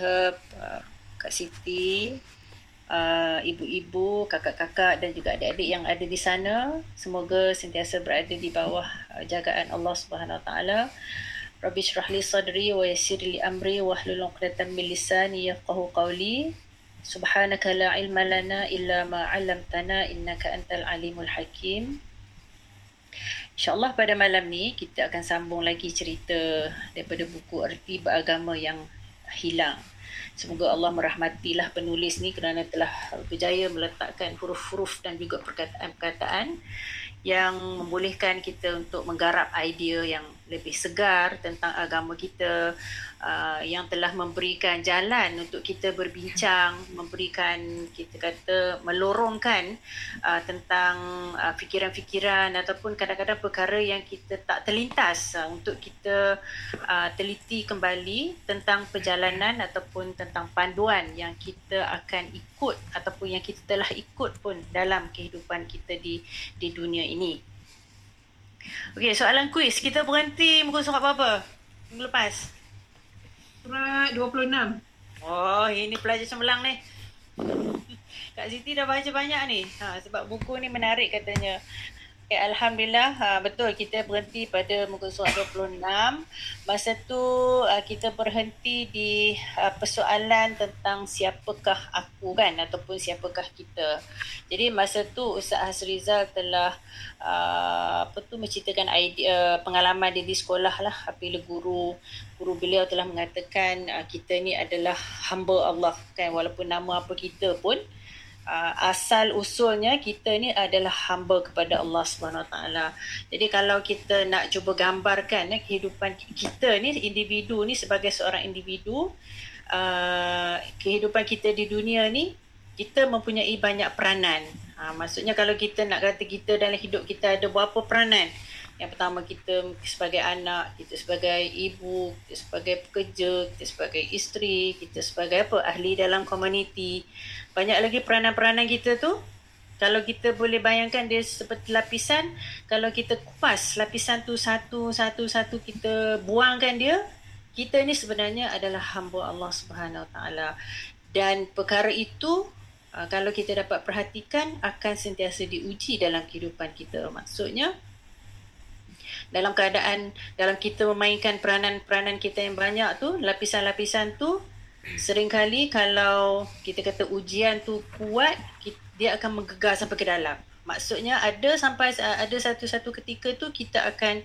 uh, Kak Siti, uh, ibu-ibu, kakak-kakak dan juga adik-adik yang ada di sana. Semoga sentiasa berada di bawah uh, jagaan Allah Subhanahu Wa Taala. Rabbi shrah li sadri wa yassir li amri wa hlul 'uqdatam min lisani yafqahu qawli. Subhanaka la ilma lana illa ma 'allamtana innaka antal alimul hakim. InsyaAllah pada malam ni kita akan sambung lagi cerita daripada buku Erti Beragama yang Hilang. Semoga Allah merahmatilah penulis ni kerana telah berjaya meletakkan huruf-huruf dan juga perkataan-perkataan yang membolehkan kita untuk menggarap idea yang lebih segar tentang agama kita uh, yang telah memberikan jalan untuk kita berbincang memberikan kita kata melorongkan uh, tentang uh, fikiran-fikiran ataupun kadang-kadang perkara yang kita tak terlintas uh, untuk kita uh, teliti kembali tentang perjalanan ataupun tentang panduan yang kita akan ikut ataupun yang kita telah ikut pun dalam kehidupan kita di di dunia ini. Okey, soalan kuis. Kita berhenti muka surat apa-apa? Minggu lepas. Surat 26. Oh, ini pelajar cemerlang ni. Kak Siti dah baca banyak ni. Ha, sebab buku ni menarik katanya. Okay, Alhamdulillah, ha, betul kita berhenti pada muka surat 26. Masa tu uh, kita berhenti di uh, persoalan tentang siapakah aku kan ataupun siapakah kita. Jadi masa tu Ustaz Hasrizal telah uh, apa tu menceritakan idea pengalaman dia di sekolah lah apabila guru guru beliau telah mengatakan uh, kita ni adalah hamba Allah kan walaupun nama apa kita pun uh, asal usulnya kita ni adalah hamba kepada Allah Subhanahu Taala. Jadi kalau kita nak cuba gambarkan eh, kehidupan kita ni individu ni sebagai seorang individu uh, kehidupan kita di dunia ni kita mempunyai banyak peranan. Uh, maksudnya kalau kita nak kata kita dalam hidup kita ada berapa peranan? Yang pertama kita sebagai anak, kita sebagai ibu, kita sebagai pekerja, kita sebagai isteri, kita sebagai apa ahli dalam komuniti. Banyak lagi peranan-peranan kita tu. Kalau kita boleh bayangkan dia seperti lapisan, kalau kita kupas lapisan tu satu satu satu kita buangkan dia, kita ni sebenarnya adalah hamba Allah Subhanahu Wa Taala. Dan perkara itu uh, kalau kita dapat perhatikan akan sentiasa diuji dalam kehidupan kita. Maksudnya dalam keadaan dalam kita memainkan peranan-peranan kita yang banyak tu lapisan-lapisan tu seringkali kalau kita kata ujian tu kuat dia akan menggegar sampai ke dalam. Maksudnya ada sampai ada satu-satu ketika tu kita akan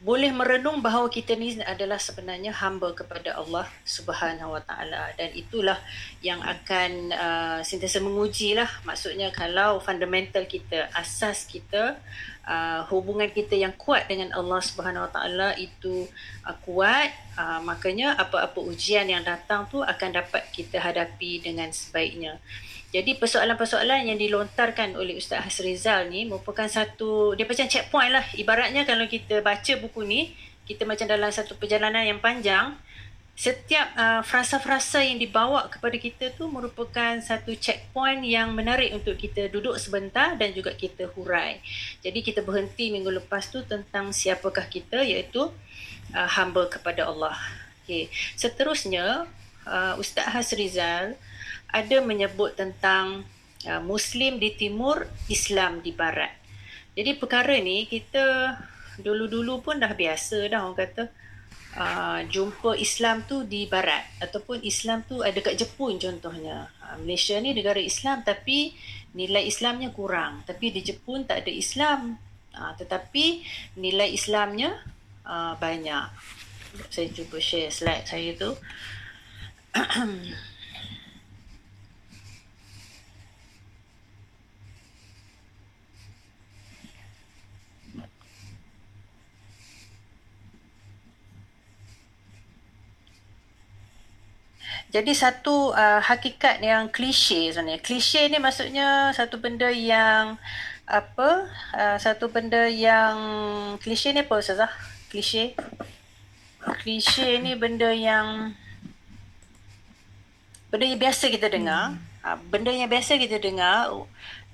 boleh merenung bahawa kita ni adalah sebenarnya hamba kepada Allah Subhanahu Wa Taala. Dan itulah yang akan uh, sentiasa menguji lah. Maksudnya kalau fundamental kita asas kita uh, hubungan kita yang kuat dengan Allah Subhanahu Wa Taala itu uh, kuat uh, makanya apa-apa ujian yang datang tu akan dapat kita hadapi dengan sebaiknya jadi persoalan-persoalan yang dilontarkan oleh Ustaz Hasrizal ni merupakan satu, dia macam checkpoint lah. Ibaratnya kalau kita baca buku ni, kita macam dalam satu perjalanan yang panjang, setiap uh, frasa-frasa yang dibawa kepada kita tu merupakan satu checkpoint yang menarik untuk kita duduk sebentar dan juga kita hurai. Jadi kita berhenti minggu lepas tu tentang siapakah kita iaitu uh, hamba kepada Allah. Okay. Seterusnya, uh, Ustaz Hasrizal ada menyebut tentang uh, Muslim di timur, Islam di barat. Jadi perkara ni kita dulu-dulu pun dah biasa dah orang kata uh, jumpa Islam tu di barat ataupun Islam tu ada kat Jepun contohnya. Uh, Malaysia ni negara Islam tapi nilai Islamnya kurang. Tapi di Jepun tak ada Islam. Uh, tetapi nilai Islamnya uh, banyak. Saya cuba share slide saya tu. Jadi satu uh, hakikat yang klise sebenarnya. Klise ni maksudnya satu benda yang apa? Uh, satu benda yang klise ni apa Ustazah? Klise. Klise ni benda yang benda yang biasa kita dengar. Hmm. Uh, benda yang biasa kita dengar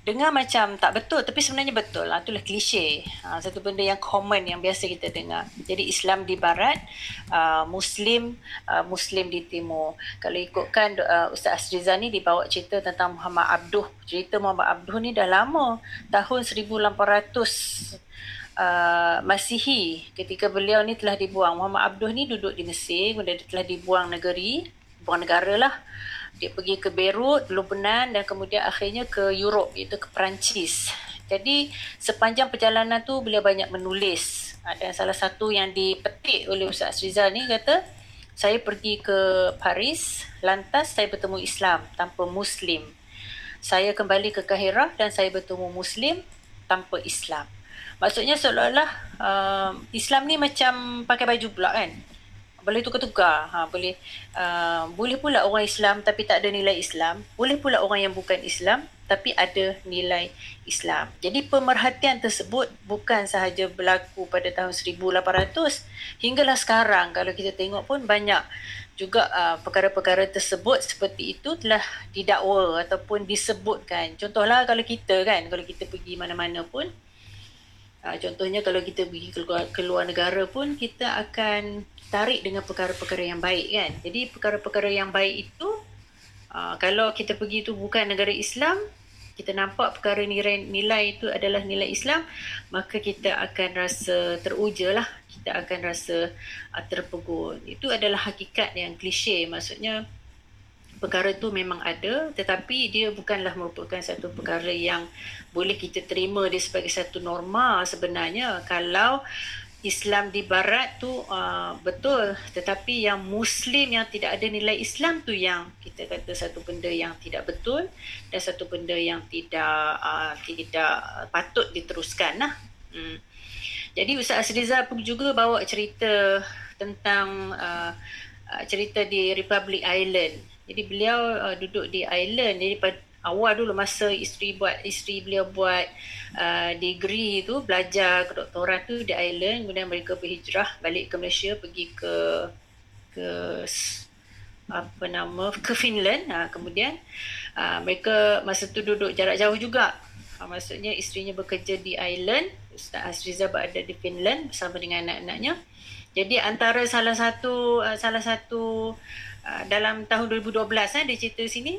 dengar macam tak betul tapi sebenarnya betul. Lah itulah klise. Ha, satu benda yang common yang biasa kita dengar. Jadi Islam di barat uh, Muslim uh, Muslim di timur. Kalau ikutkan uh, Ustaz Asriza ni dibawa cerita tentang Muhammad Abduh. Cerita Muhammad Abduh ni dah lama tahun 1800 Uh, Masihi ketika beliau ni telah dibuang. Muhammad Abduh ni duduk di Mesir kemudian dia telah dibuang negeri buang negara lah dia pergi ke Beirut, Lebanon dan kemudian akhirnya ke Europe iaitu ke Perancis. Jadi sepanjang perjalanan tu beliau banyak menulis. Ada salah satu yang dipetik oleh Ustaz Rizal ni kata saya pergi ke Paris lantas saya bertemu Islam tanpa Muslim. Saya kembali ke Kahirah dan saya bertemu Muslim tanpa Islam. Maksudnya seolah-olah uh, Islam ni macam pakai baju pula kan boleh tukar-tukar ha, boleh uh, boleh pula orang Islam tapi tak ada nilai Islam. Boleh pula orang yang bukan Islam tapi ada nilai Islam. Jadi pemerhatian tersebut bukan sahaja berlaku pada tahun 1800 hinggalah sekarang kalau kita tengok pun banyak juga uh, perkara-perkara tersebut seperti itu telah didakwa ataupun disebutkan. Contohlah kalau kita kan kalau kita pergi mana-mana pun Uh, contohnya kalau kita pergi keluar, keluar negara pun kita akan tarik dengan perkara-perkara yang baik kan. Jadi perkara-perkara yang baik itu uh, kalau kita pergi itu bukan negara Islam, kita nampak perkara nilai, nilai itu adalah nilai Islam, maka kita akan rasa teruja lah. Kita akan rasa uh, terpegun. Itu adalah hakikat yang klise. Maksudnya perkara itu memang ada tetapi dia bukanlah merupakan satu perkara yang boleh kita terima dia sebagai satu norma sebenarnya kalau Islam di barat tu uh, betul tetapi yang muslim yang tidak ada nilai Islam tu yang kita kata satu benda yang tidak betul dan satu benda yang tidak uh, tidak patut diteruskan lah. Hmm. Jadi Ustaz Asriza pun juga bawa cerita tentang uh, uh, cerita di Republic Island. Jadi beliau uh, duduk di island. Jadi pada awal dulu masa isteri buat isteri beliau buat uh, degree tu belajar kedoktoran tu di Ireland kemudian mereka berhijrah balik ke Malaysia pergi ke ke apa nama ke Finland. Ha, kemudian uh, mereka masa tu duduk jarak jauh juga. Ha, maksudnya isterinya bekerja di Ireland Ustaz Azriza berada di Finland bersama dengan anak-anaknya. Jadi antara salah satu uh, salah satu uh, dalam tahun 2012 eh, dia cerita sini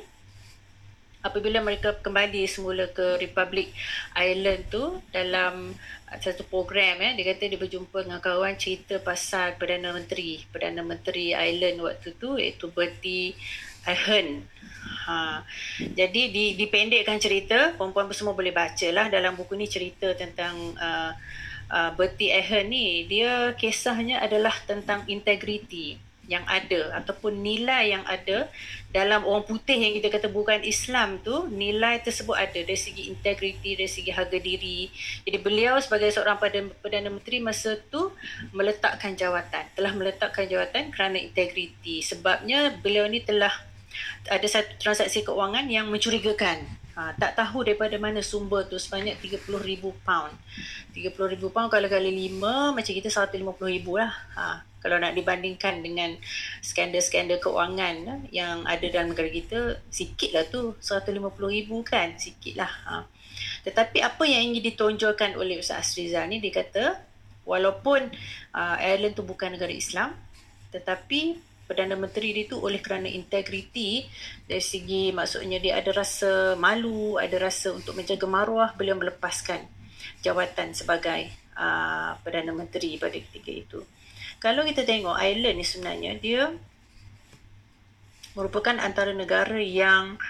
apabila mereka kembali semula ke Republic Island tu dalam uh, satu program ya dia kata dia berjumpa dengan kawan cerita pasal Perdana Menteri. Perdana Menteri Island waktu tu iaitu Bertie Ahern. Ha. Jadi di dipendekkan cerita puan-puan semua boleh bacalah dalam buku ni cerita tentang uh, uh, Bertie Ahern ni. Dia kisahnya adalah tentang integriti yang ada ataupun nilai yang ada dalam orang putih yang kita kata bukan Islam tu nilai tersebut ada dari segi integriti dari segi harga diri jadi beliau sebagai seorang Perdana Menteri masa tu meletakkan jawatan telah meletakkan jawatan kerana integriti sebabnya beliau ni telah ada satu transaksi keuangan yang mencurigakan Ha, tak tahu daripada mana sumber tu sebanyak 30,000 pound. 30,000 pound kalau kali 5 macam kita 150,000 lah. Ha, kalau nak dibandingkan dengan skandal-skandal keuangan yang ada dalam negara kita, sikit lah tu. 150,000 kan? Sikit lah. Ha. Tetapi apa yang ingin ditonjolkan oleh Ustaz Asriza ni, dia kata walaupun uh, Ireland tu bukan negara Islam, tetapi Perdana Menteri dia tu oleh kerana integriti dari segi maksudnya dia ada rasa malu, ada rasa untuk menjaga maruah, beliau melepaskan jawatan sebagai uh, Perdana Menteri pada ketika itu. Kalau kita tengok Ireland ni sebenarnya dia merupakan antara negara yang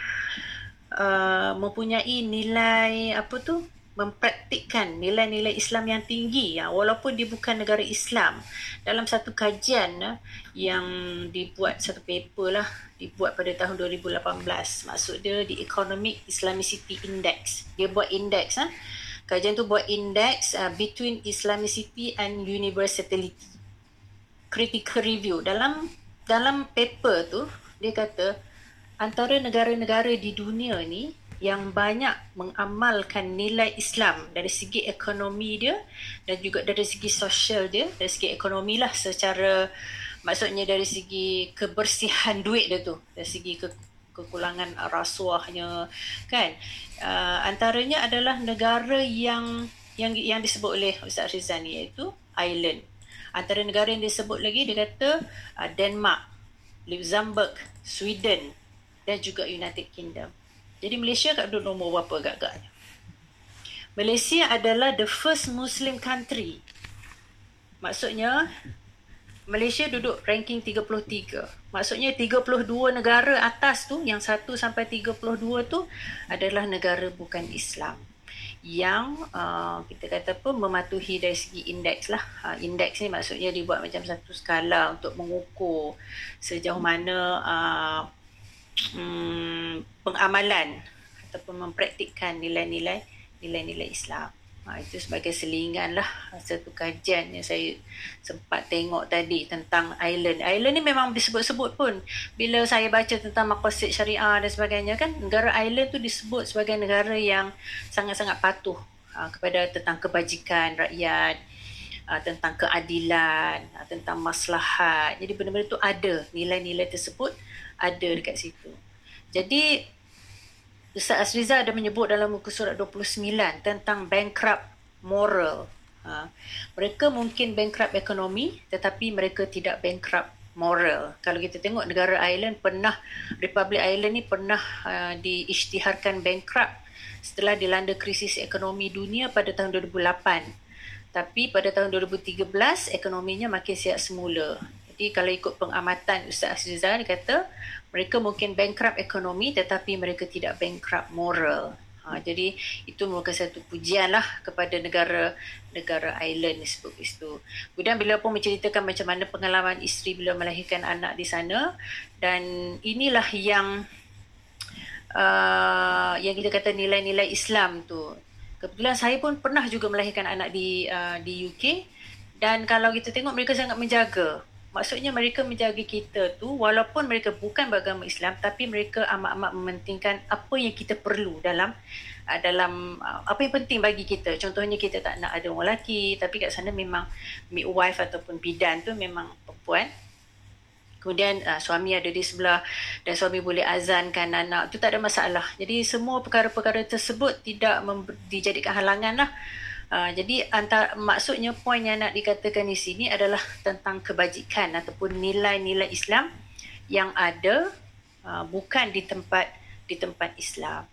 uh, mempunyai nilai apa tu mempraktikkan nilai-nilai Islam yang tinggi. Ya walaupun dia bukan negara Islam. Dalam satu kajian ya, yang dibuat satu paper lah dibuat pada tahun 2018 maksud dia di Economic Islamicity Index. Dia buat index ha? kajian tu buat index uh, between Islamicity and universality critical review. Dalam dalam paper tu dia kata antara negara-negara di dunia ni yang banyak mengamalkan nilai Islam dari segi ekonomi dia dan juga dari segi sosial dia dari segi ekonomi lah secara maksudnya dari segi kebersihan duit dia tu dari segi ke, kekurangan rasuahnya kan? Uh, antaranya adalah negara yang yang yang disebut oleh Ustaz Rizan ni iaitu island antara negara yang disebut lagi dia kata uh, Denmark Luxembourg Sweden dan juga United Kingdom jadi Malaysia kat duduk nombor berapa agak-agaknya Malaysia adalah the first Muslim country maksudnya Malaysia duduk ranking 33. Maksudnya 32 negara atas tu yang 1 sampai 32 tu adalah negara bukan Islam. Yang uh, kita kata pun mematuhi dari segi indeks lah. Uh, indeks ni maksudnya dibuat macam satu skala untuk mengukur sejauh mana uh, um, pengamalan ataupun mempraktikkan nilai-nilai nilai-nilai Islam. Ha, itu sebagai selingan lah satu kajian yang saya sempat tengok tadi tentang island. Island ni memang disebut-sebut pun. Bila saya baca tentang makosid syariah dan sebagainya kan, negara island tu disebut sebagai negara yang sangat-sangat patuh ha, kepada tentang kebajikan rakyat, ha, tentang keadilan, ha, tentang maslahat. Jadi benda-benda tu ada, nilai-nilai tersebut ada dekat situ. Jadi Ustaz Azriza ada menyebut dalam muka surat 29 tentang bankrupt moral. Ha. Mereka mungkin bankrupt ekonomi tetapi mereka tidak bankrupt moral. Kalau kita tengok negara Ireland pernah, Republic Ireland ni pernah uh, diisytiharkan bankrupt setelah dilanda krisis ekonomi dunia pada tahun 2008. Tapi pada tahun 2013 ekonominya makin siap semula. Jadi kalau ikut pengamatan Ustaz Azizah dia kata mereka mungkin bankrupt ekonomi tetapi mereka tidak bankrupt moral. Ha, jadi itu merupakan satu pujian lah kepada negara negara island sebut itu. Kemudian bila pun menceritakan macam mana pengalaman isteri bila melahirkan anak di sana dan inilah yang uh, yang kita kata nilai-nilai Islam tu. Kebetulan saya pun pernah juga melahirkan anak di uh, di UK dan kalau kita tengok mereka sangat menjaga Maksudnya mereka menjaga kita tu walaupun mereka bukan beragama Islam tapi mereka amat-amat mementingkan apa yang kita perlu dalam uh, dalam uh, apa yang penting bagi kita. Contohnya kita tak nak ada orang lelaki tapi kat sana memang midwife ataupun bidan tu memang perempuan. Kemudian uh, suami ada di sebelah dan suami boleh azankan anak. tu tak ada masalah. Jadi semua perkara-perkara tersebut tidak dijadikan halangan lah Uh, jadi antara maksudnya poin yang nak dikatakan di sini adalah tentang kebajikan ataupun nilai-nilai Islam yang ada uh, bukan di tempat di tempat Islam.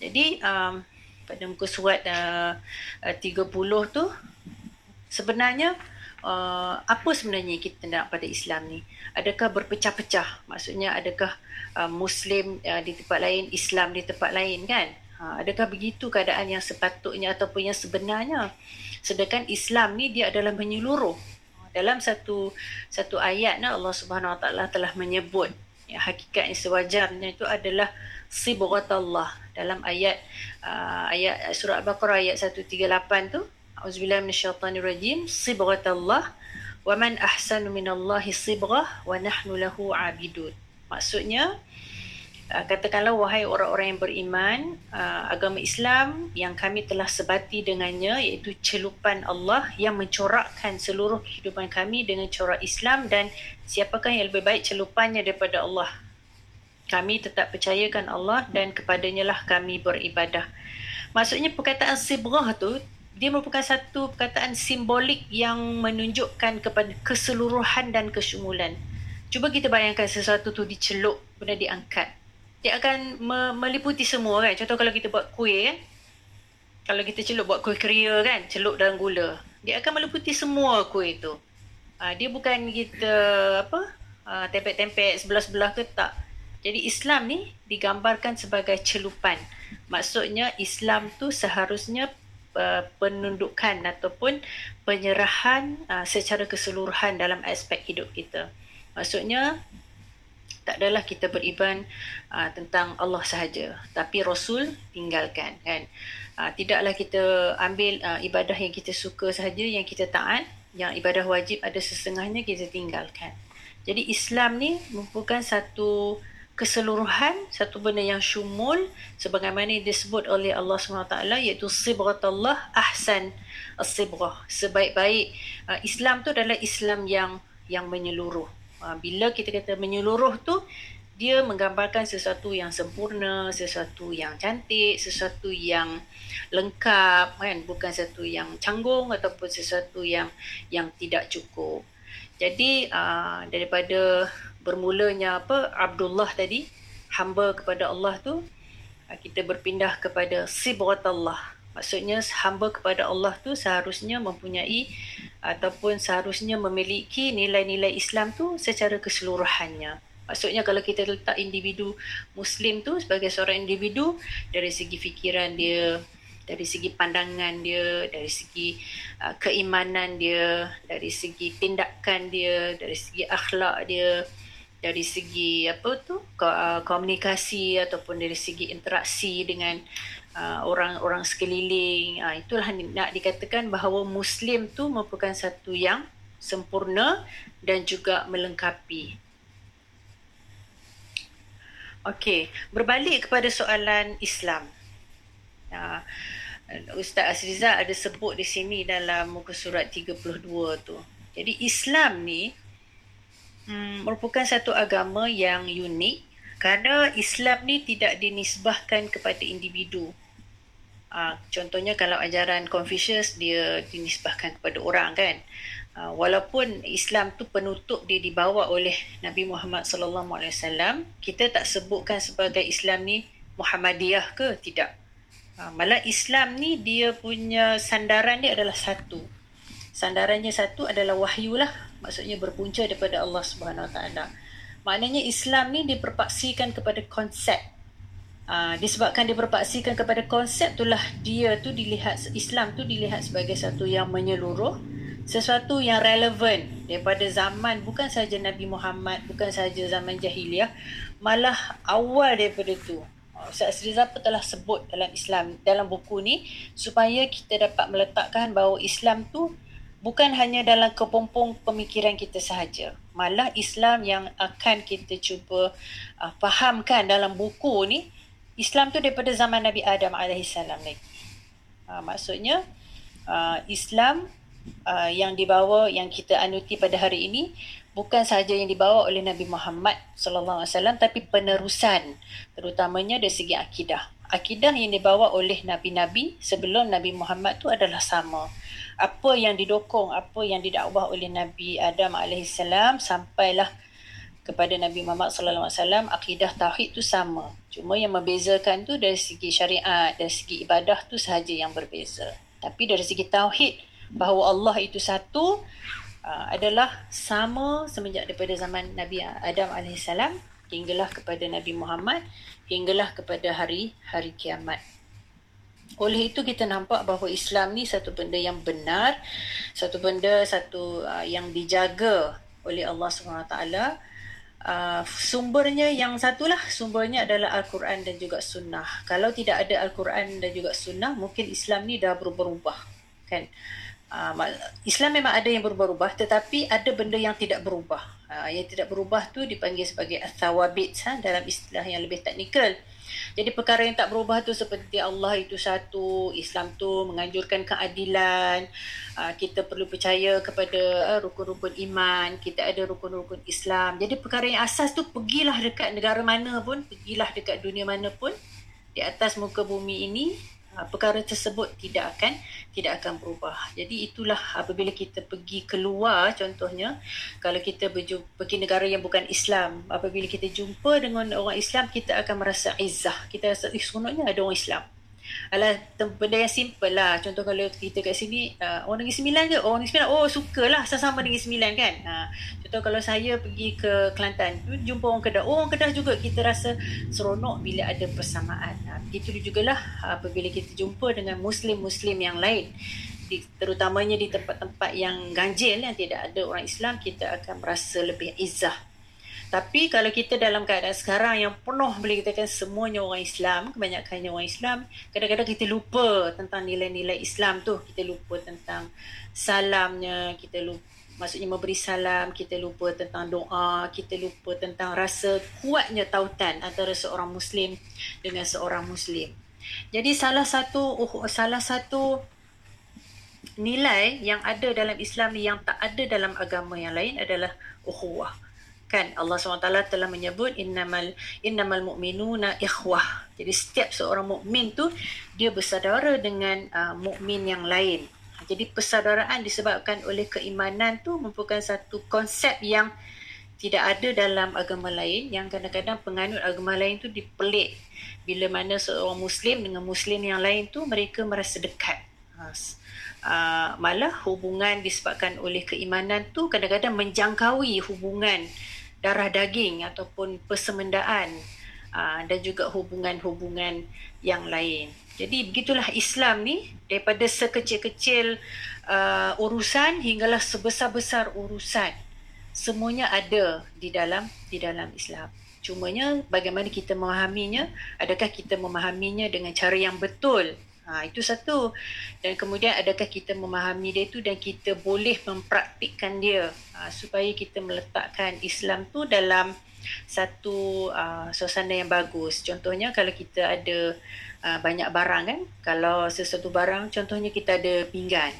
Jadi um, pada muka surat uh, uh, 30 tu sebenarnya uh, apa sebenarnya kita nak pada Islam ni? Adakah berpecah-pecah? Maksudnya adakah uh, Muslim uh, di tempat lain, Islam di tempat lain kan? Ha, adakah begitu keadaan yang sepatutnya ataupun yang sebenarnya? Sedangkan Islam ni dia adalah menyeluruh. Dalam satu satu ayat nah, Allah Subhanahu Wa Taala telah menyebut ya, hakikat yang sewajarnya itu adalah sibghatullah dalam ayat uh, ayat surah Al-Baqarah ayat 138 tu auzubillahi minasyaitonirrajim sibghatullah wa man ahsanu minallahi sibghah wa nahnu lahu abidun maksudnya katakanlah wahai orang-orang yang beriman uh, agama Islam yang kami telah sebati dengannya iaitu celupan Allah yang mencorakkan seluruh kehidupan kami dengan corak Islam dan siapakah yang lebih baik celupannya daripada Allah. Kami tetap percayakan Allah dan kepadanya lah kami beribadah. Maksudnya perkataan sibrah tu dia merupakan satu perkataan simbolik yang menunjukkan kepada keseluruhan dan kesyumulan. Cuba kita bayangkan sesuatu tu dicelup, benda diangkat dia akan me- meliputi semua kan. Contoh kalau kita buat kuih kan. Kalau kita celup buat kuih keria kan, celup dalam gula. Dia akan meliputi semua kuih tu. Uh, dia bukan kita apa uh, tempek-tempek sebelah-sebelah ke tak. Jadi Islam ni digambarkan sebagai celupan. Maksudnya Islam tu seharusnya uh, penundukan ataupun penyerahan uh, secara keseluruhan dalam aspek hidup kita. Maksudnya tak adalah kita beriman uh, tentang Allah sahaja. Tapi rasul tinggalkan kan? Uh, tidaklah kita ambil uh, ibadah yang kita suka sahaja yang kita taat yang ibadah wajib ada sesengahnya kita tinggalkan. Jadi Islam ni merupakan satu keseluruhan satu benda yang syumul sebagaimana disebut oleh Allah SWT iaitu sibratullah ahsan as-sibrah. Sebaik-baik uh, Islam tu adalah Islam yang yang menyeluruh bila kita kata menyeluruh tu dia menggambarkan sesuatu yang sempurna, sesuatu yang cantik, sesuatu yang lengkap kan, bukan sesuatu yang canggung ataupun sesuatu yang yang tidak cukup. Jadi uh, daripada bermulanya apa Abdullah tadi hamba kepada Allah tu uh, kita berpindah kepada sibghat Allah. Maksudnya hamba kepada Allah tu seharusnya mempunyai ataupun seharusnya memiliki nilai-nilai Islam tu secara keseluruhannya. Maksudnya kalau kita letak individu Muslim tu sebagai seorang individu dari segi fikiran dia, dari segi pandangan dia, dari segi uh, keimanan dia, dari segi tindakan dia, dari segi akhlak dia, dari segi apa tu uh, komunikasi ataupun dari segi interaksi dengan uh, orang-orang sekeliling. Uh, itulah nak dikatakan bahawa Muslim tu merupakan satu yang sempurna dan juga melengkapi. Okey, berbalik kepada soalan Islam. Uh, Ustaz Azriza ada sebut di sini dalam muka surat 32 tu. Jadi Islam ni hmm, merupakan satu agama yang unik kerana Islam ni tidak dinisbahkan kepada individu. Uh, contohnya kalau ajaran Confucius dia dinisbahkan kepada orang kan. Ah, walaupun Islam tu penutup dia dibawa oleh Nabi Muhammad sallallahu alaihi wasallam, kita tak sebutkan sebagai Islam ni Muhammadiyah ke tidak. Uh, malah Islam ni dia punya sandaran dia adalah satu. Sandarannya satu adalah wahyu lah. Maksudnya berpunca daripada Allah Subhanahu Wa Taala. Maknanya Islam ni diperpaksikan kepada konsep. Uh, disebabkan diperpaksikan kepada konsep itulah dia tu dilihat Islam tu dilihat sebagai satu yang menyeluruh sesuatu yang relevan daripada zaman bukan saja Nabi Muhammad, bukan saja zaman jahiliah, malah awal daripada itu. Ustaz Rizal pun telah sebut dalam Islam, dalam buku ni, supaya kita dapat meletakkan bahawa Islam tu bukan hanya dalam kepompong pemikiran kita sahaja. Malah Islam yang akan kita cuba uh, fahamkan dalam buku ni, Islam tu daripada zaman Nabi Adam AS lagi. Uh, maksudnya, uh, Islam uh, yang dibawa yang kita anuti pada hari ini bukan sahaja yang dibawa oleh Nabi Muhammad sallallahu alaihi wasallam tapi penerusan terutamanya dari segi akidah. Akidah yang dibawa oleh nabi-nabi sebelum Nabi Muhammad tu adalah sama. Apa yang didokong, apa yang didakwah oleh Nabi Adam alaihissalam sampailah kepada Nabi Muhammad sallallahu alaihi wasallam akidah tauhid tu sama. Cuma yang membezakan tu dari segi syariat, dari segi ibadah tu sahaja yang berbeza. Tapi dari segi tauhid bahawa Allah itu satu uh, adalah sama semenjak daripada zaman Nabi Adam AS hinggalah kepada Nabi Muhammad hinggalah kepada hari hari kiamat. Oleh itu kita nampak bahawa Islam ni satu benda yang benar, satu benda satu uh, yang dijaga oleh Allah SWT. Uh, sumbernya yang satulah sumbernya adalah Al-Quran dan juga Sunnah. Kalau tidak ada Al-Quran dan juga Sunnah, mungkin Islam ni dah berubah-ubah kan. Uh, Islam memang ada yang berubah-ubah tetapi ada benda yang tidak berubah. Uh, yang tidak berubah tu dipanggil sebagai thawabit ha, dalam istilah yang lebih teknikal. Jadi perkara yang tak berubah tu seperti Allah itu satu, Islam tu menganjurkan keadilan, uh, kita perlu percaya kepada uh, rukun-rukun iman, kita ada rukun-rukun Islam. Jadi perkara yang asas tu pergilah dekat negara mana pun, pergilah dekat dunia mana pun di atas muka bumi ini Ah, perkara tersebut tidak akan tidak akan berubah. Jadi itulah apabila kita pergi keluar contohnya kalau kita berjumpa, pergi negara yang bukan Islam, apabila kita jumpa dengan orang Islam kita akan merasa izzah. Kita rasa eh, seronoknya ada orang Islam. Alah benda yang simple lah. Contoh kalau kita kat sini uh, Orang Negeri Sembilan ke? Orang Negeri Sembilan Oh sukalah. Sama-sama Negeri Sembilan kan? Uh, Contoh kalau saya pergi ke Kelantan Jumpa orang Kedah. Oh, Orang Kedah juga kita rasa seronok Bila ada persamaan. Uh, Begitu jugalah Apabila kita jumpa dengan Muslim-Muslim yang lain. Di, Terutamanya di tempat-tempat yang ganjil Yang tidak ada orang Islam Kita akan merasa lebih izzah tapi kalau kita dalam keadaan sekarang yang penuh boleh katakan semuanya orang Islam, kebanyakannya orang Islam, kadang-kadang kita lupa tentang nilai-nilai Islam tu. Kita lupa tentang salamnya, kita lupa maksudnya memberi salam, kita lupa tentang doa, kita lupa tentang rasa kuatnya tautan antara seorang muslim dengan seorang muslim. Jadi salah satu uh, salah satu nilai yang ada dalam Islam ni yang tak ada dalam agama yang lain adalah ukhuwah kan Allah SWT telah menyebut innamal innamal mu'minuna ikhwah. Jadi setiap seorang mukmin tu dia bersaudara dengan uh, mukmin yang lain. Jadi persaudaraan disebabkan oleh keimanan tu merupakan satu konsep yang tidak ada dalam agama lain yang kadang-kadang penganut agama lain tu dipelik bila mana seorang muslim dengan muslim yang lain tu mereka merasa dekat. Uh, malah hubungan disebabkan oleh keimanan tu kadang-kadang menjangkaui hubungan darah daging ataupun persemendaan uh, dan juga hubungan-hubungan yang lain. Jadi begitulah Islam ni daripada sekecil-kecil uh, urusan hinggalah sebesar-besar urusan semuanya ada di dalam di dalam Islam. Cumanya bagaimana kita memahaminya? Adakah kita memahaminya dengan cara yang betul? Ha, itu satu. Dan kemudian adakah kita memahami dia itu dan kita boleh mempraktikkan dia ha, supaya kita meletakkan Islam tu dalam satu uh, suasana yang bagus. Contohnya kalau kita ada uh, banyak barang kan, kalau sesuatu barang contohnya kita ada pinggan.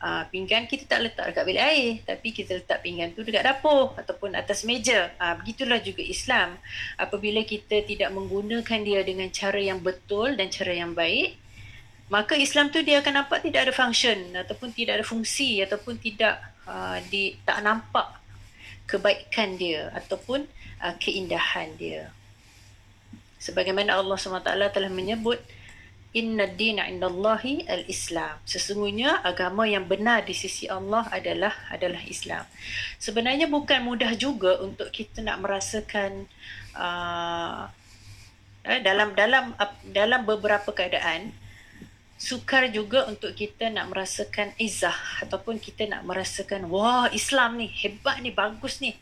Uh, pinggan kita tak letak dekat bilik air tapi kita letak pinggan tu dekat dapur ataupun atas meja. Uh, begitulah juga Islam. Apabila kita tidak menggunakan dia dengan cara yang betul dan cara yang baik, maka Islam tu dia akan nampak tidak ada function ataupun tidak ada fungsi ataupun tidak uh, di tak nampak kebaikan dia ataupun uh, keindahan dia. Sebagaimana Allah SWT telah menyebut Inna dina indallahi al-Islam. Sesungguhnya agama yang benar di sisi Allah adalah adalah Islam. Sebenarnya bukan mudah juga untuk kita nak merasakan uh, dalam dalam dalam beberapa keadaan sukar juga untuk kita nak merasakan izah ataupun kita nak merasakan wah Islam ni hebat ni bagus ni.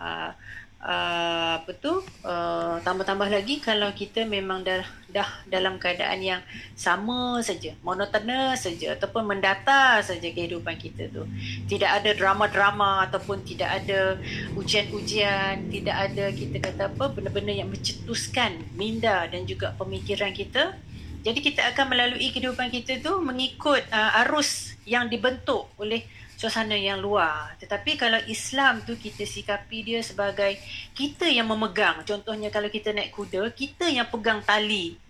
Uh, uh, apa tu? Uh, tambah-tambah lagi kalau kita memang dah dah dalam keadaan yang sama saja monotonous saja ataupun mendata saja kehidupan kita tu. Tidak ada drama-drama ataupun tidak ada ujian-ujian tidak ada kita kata apa benda-benda yang mencetuskan minda dan juga pemikiran kita jadi kita akan melalui kehidupan kita tu mengikut uh, arus yang dibentuk oleh suasana yang luar. Tetapi kalau Islam tu kita sikapi dia sebagai kita yang memegang. Contohnya kalau kita naik kuda, kita yang pegang tali.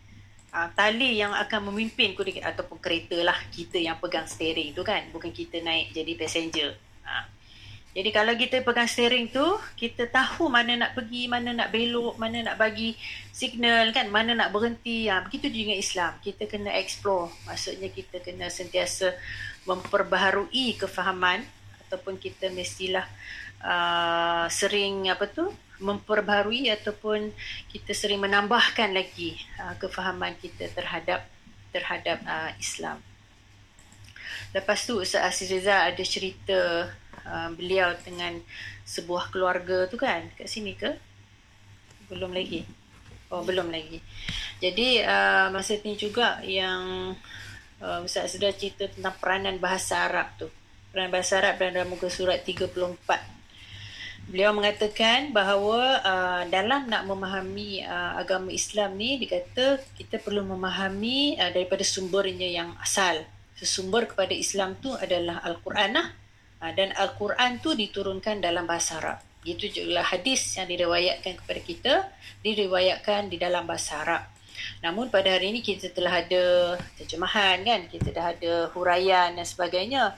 Ha, tali yang akan memimpin kuda ataupun kereta lah kita yang pegang steering tu kan. Bukan kita naik jadi passenger. Ha. Jadi kalau kita pegang steering tu, kita tahu mana nak pergi, mana nak belok, mana nak bagi signal kan, mana nak berhenti. Ha, begitu juga dengan Islam. Kita kena explore. Maksudnya kita kena sentiasa memperbaharui kefahaman ataupun kita mestilah uh, sering apa tu memperbaharui ataupun kita sering menambahkan lagi uh, kefahaman kita terhadap terhadap uh, Islam. Lepas tu Ustaz Aziz Reza ada cerita uh, beliau dengan sebuah keluarga tu kan kat sini ke? Belum lagi. Oh belum lagi. Jadi uh, masa ni juga yang uh, Ustaz sudah cerita tentang peranan bahasa Arab tu. Peranan bahasa Arab dalam muka surat 34. Beliau mengatakan bahawa uh, dalam nak memahami uh, agama Islam ni dikata kita perlu memahami uh, daripada sumbernya yang asal. Sesumber kepada Islam tu adalah Al-Quran lah. Uh, dan Al-Quran tu diturunkan dalam bahasa Arab. Itu juga hadis yang diriwayatkan kepada kita, diriwayatkan di dalam bahasa Arab. Namun pada hari ini kita telah ada terjemahan kan, kita dah ada huraian dan sebagainya.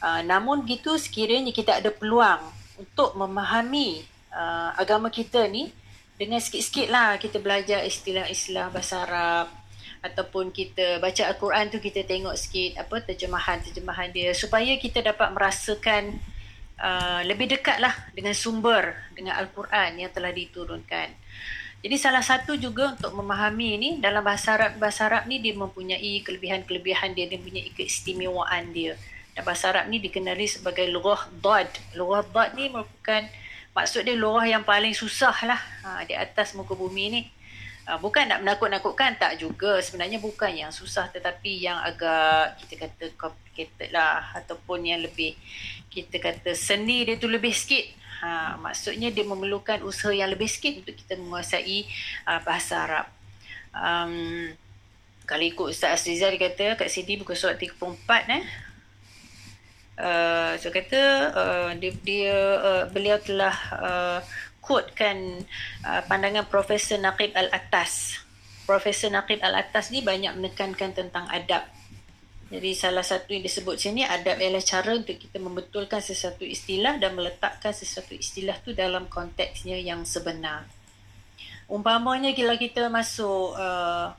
Uh, namun gitu sekiranya kita ada peluang untuk memahami uh, agama kita ni dengan sikit-sikit lah kita belajar istilah-istilah bahasa Arab ataupun kita baca Al-Quran tu kita tengok sikit apa terjemahan-terjemahan dia supaya kita dapat merasakan uh, lebih dekat lah dengan sumber dengan Al-Quran yang telah diturunkan. Jadi salah satu juga untuk memahami ini dalam bahasa Arab bahasa Arab ni dia mempunyai kelebihan-kelebihan dia dia mempunyai keistimewaan dia. Dan bahasa Arab ni dikenali sebagai lughah dad. Lughah dad ni merupakan maksud dia lughah yang paling susah lah ha, di atas muka bumi ni. Ha, bukan nak menakut-nakutkan tak juga sebenarnya bukan yang susah tetapi yang agak kita kata complicated lah ataupun yang lebih kita kata seni dia tu lebih sikit Ha, maksudnya dia memerlukan usaha yang lebih sikit untuk kita menguasai uh, bahasa Arab. Um, kalau ikut Ustaz Azrizah dia kata kat sini buku surat 34 eh. Uh, saya kata uh, dia, dia uh, beliau telah uh, quotekan uh, pandangan Profesor Naqib Al-Atas. Profesor Naqib Al-Atas ni banyak menekankan tentang adab. Jadi salah satu yang disebut sini adab ialah cara untuk kita membetulkan sesuatu istilah dan meletakkan sesuatu istilah tu dalam konteksnya yang sebenar. Umpamanya kalau kita masuk uh,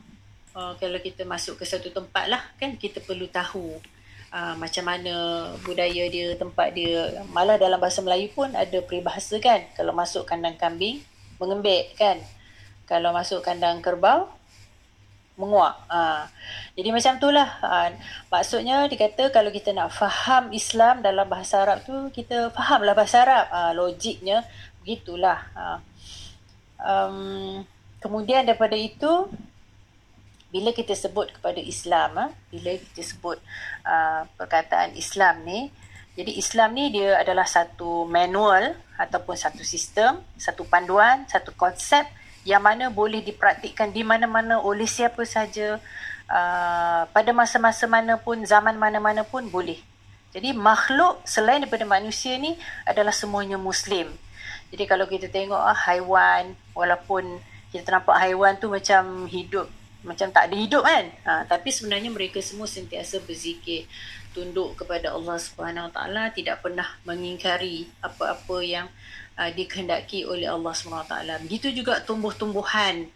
uh, kalau kita masuk ke satu tempat lah kan kita perlu tahu uh, macam mana budaya dia, tempat dia. Malah dalam bahasa Melayu pun ada peribahasa kan. Kalau masuk kandang kambing, mengembik kan. Kalau masuk kandang kerbau, menguak. Uh, jadi macam tu lah. Uh, maksudnya dikata kalau kita nak faham Islam dalam bahasa Arab tu, kita fahamlah bahasa Arab. Uh, logiknya begitulah. Uh, um, kemudian daripada itu, bila kita sebut kepada Islam, ha, bila kita sebut uh, perkataan Islam ni, jadi Islam ni dia adalah satu manual ataupun satu sistem, satu panduan, satu konsep yang mana boleh dipraktikkan di mana-mana oleh siapa saja uh, pada masa-masa mana pun, zaman mana-mana pun boleh. Jadi makhluk selain daripada manusia ni adalah semuanya Muslim. Jadi kalau kita tengok ah, haiwan, walaupun kita nampak haiwan tu macam hidup macam tak ada hidup kan? Ha, tapi sebenarnya mereka semua sentiasa berzikir tunduk kepada Allah Subhanahu Taala tidak pernah mengingkari apa-apa yang uh, dikehendaki oleh Allah Subhanahu Taala. Begitu juga tumbuh-tumbuhan.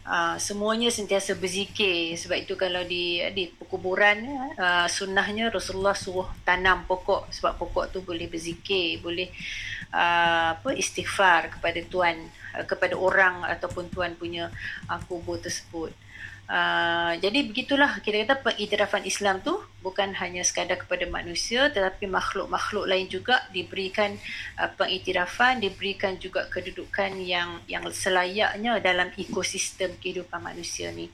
Uh, semuanya sentiasa berzikir. Sebab itu kalau di di perkuburan uh, sunnahnya Rasulullah suruh tanam pokok. Sebab pokok tu boleh berzikir boleh uh, apa istighfar kepada tuan uh, kepada orang ataupun tuan punya uh, kubur tersebut Uh, jadi begitulah kita kata pengiktirafan Islam tu bukan hanya sekadar kepada manusia tetapi makhluk-makhluk lain juga diberikan uh, pengiktirafan diberikan juga kedudukan yang yang selayaknya dalam ekosistem kehidupan manusia ni.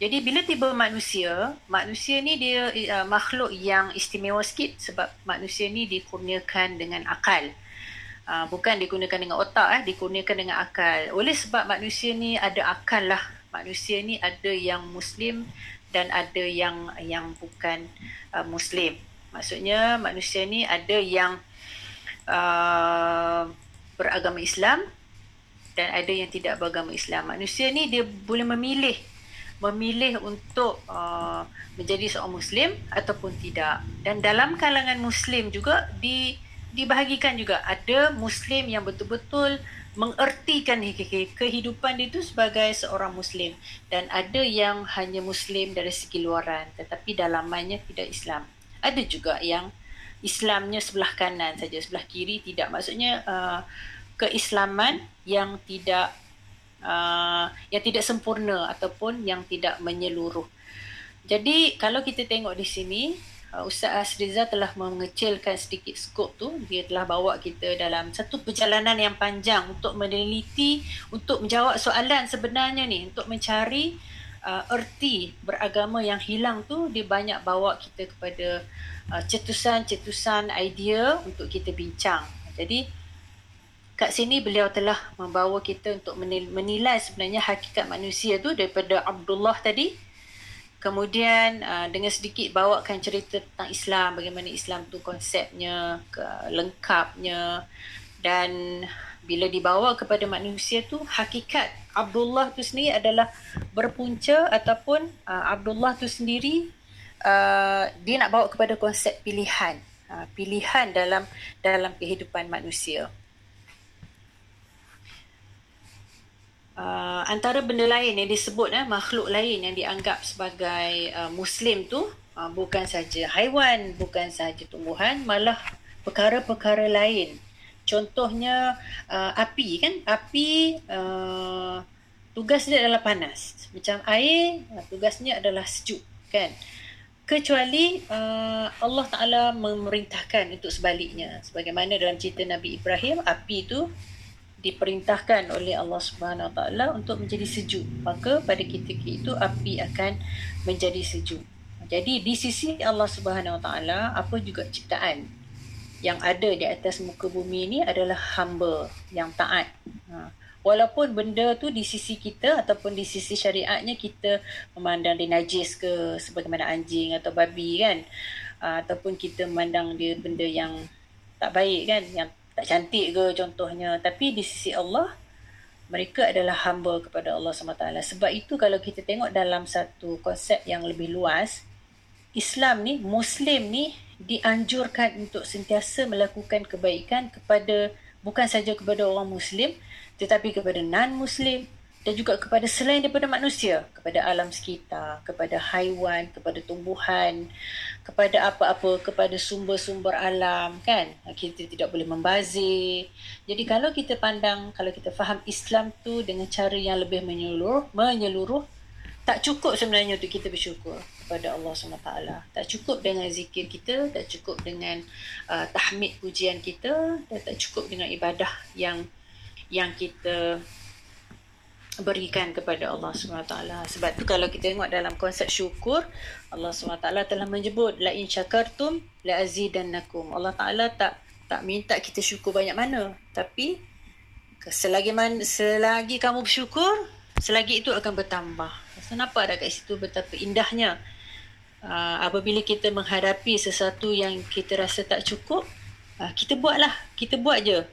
Jadi bila tiba manusia, manusia ni dia uh, makhluk yang istimewa sikit sebab manusia ni dikurniakan dengan akal. Uh, bukan digunakan dengan otak eh dikurniakan dengan akal. Oleh sebab manusia ni ada akal lah manusia ni ada yang muslim dan ada yang yang bukan uh, muslim. Maksudnya manusia ni ada yang uh, beragama Islam dan ada yang tidak beragama Islam. Manusia ni dia boleh memilih memilih untuk uh, menjadi seorang muslim ataupun tidak. Dan dalam kalangan muslim juga di dibahagikan juga. Ada muslim yang betul-betul mengertikan kehidupan dia itu sebagai seorang muslim dan ada yang hanya muslim dari segi luaran tetapi dalamannya tidak Islam. Ada juga yang Islamnya sebelah kanan saja, sebelah kiri tidak. Maksudnya uh, keislaman yang tidak uh, yang tidak sempurna ataupun yang tidak menyeluruh. Jadi kalau kita tengok di sini Ustaz Asriza telah mengecilkan sedikit skop tu. Dia telah bawa kita dalam satu perjalanan yang panjang untuk meneliti, untuk menjawab soalan sebenarnya ni, untuk mencari uh, erti beragama yang hilang tu, dia banyak bawa kita kepada uh, cetusan-cetusan idea untuk kita bincang. Jadi, kat sini beliau telah membawa kita untuk menilai sebenarnya hakikat manusia tu daripada Abdullah tadi, Kemudian uh, dengan sedikit bawakan cerita tentang Islam, bagaimana Islam tu konsepnya, ke, lengkapnya dan bila dibawa kepada manusia tu hakikat Abdullah tu sendiri adalah berpunca ataupun uh, Abdullah tu sendiri uh, dia nak bawa kepada konsep pilihan, uh, pilihan dalam dalam kehidupan manusia. Uh, antara benda lain yang disebut eh, makhluk lain yang dianggap sebagai uh, muslim tu uh, bukan saja haiwan bukan saja tumbuhan malah perkara-perkara lain. Contohnya uh, api kan? Api uh, tugas dia adalah panas. Macam air uh, tugasnya adalah sejuk kan? Kecuali uh, Allah Taala memerintahkan untuk sebaliknya. Sebagaimana dalam cerita Nabi Ibrahim api tu diperintahkan oleh Allah Subhanahu Wa Taala untuk menjadi sejuk maka pada ketika itu api akan menjadi sejuk jadi di sisi Allah Subhanahu Wa Taala apa juga ciptaan yang ada di atas muka bumi ini adalah hamba yang taat ha. walaupun benda tu di sisi kita ataupun di sisi syariatnya kita memandang dia najis ke sebagaimana anjing atau babi kan ha, ataupun kita memandang dia benda yang tak baik kan yang tak cantik ke contohnya tapi di sisi Allah mereka adalah hamba kepada Allah SWT. Sebab itu kalau kita tengok dalam satu konsep yang lebih luas, Islam ni, Muslim ni dianjurkan untuk sentiasa melakukan kebaikan kepada bukan saja kepada orang Muslim tetapi kepada non-Muslim dan juga kepada selain daripada manusia, kepada alam sekitar, kepada haiwan, kepada tumbuhan, kepada apa-apa, kepada sumber-sumber alam, kan? Kita tidak boleh membazir. Jadi kalau kita pandang, kalau kita faham Islam tu dengan cara yang lebih menyeluruh, menyeluruh, tak cukup sebenarnya untuk kita bersyukur kepada Allah SWT. Tak cukup dengan zikir kita, tak cukup dengan uh, tahmid pujian kita, dan tak cukup dengan ibadah yang yang kita berikan kepada Allah SWT. Sebab tu kalau kita tengok dalam konsep syukur, Allah SWT telah menyebut la in syakartum la azidannakum. Allah Taala tak tak minta kita syukur banyak mana, tapi selagi man, selagi kamu bersyukur, selagi itu akan bertambah. So, nampak ada kat situ betapa indahnya uh, apabila kita menghadapi sesuatu yang kita rasa tak cukup, uh, kita buatlah, kita buat je.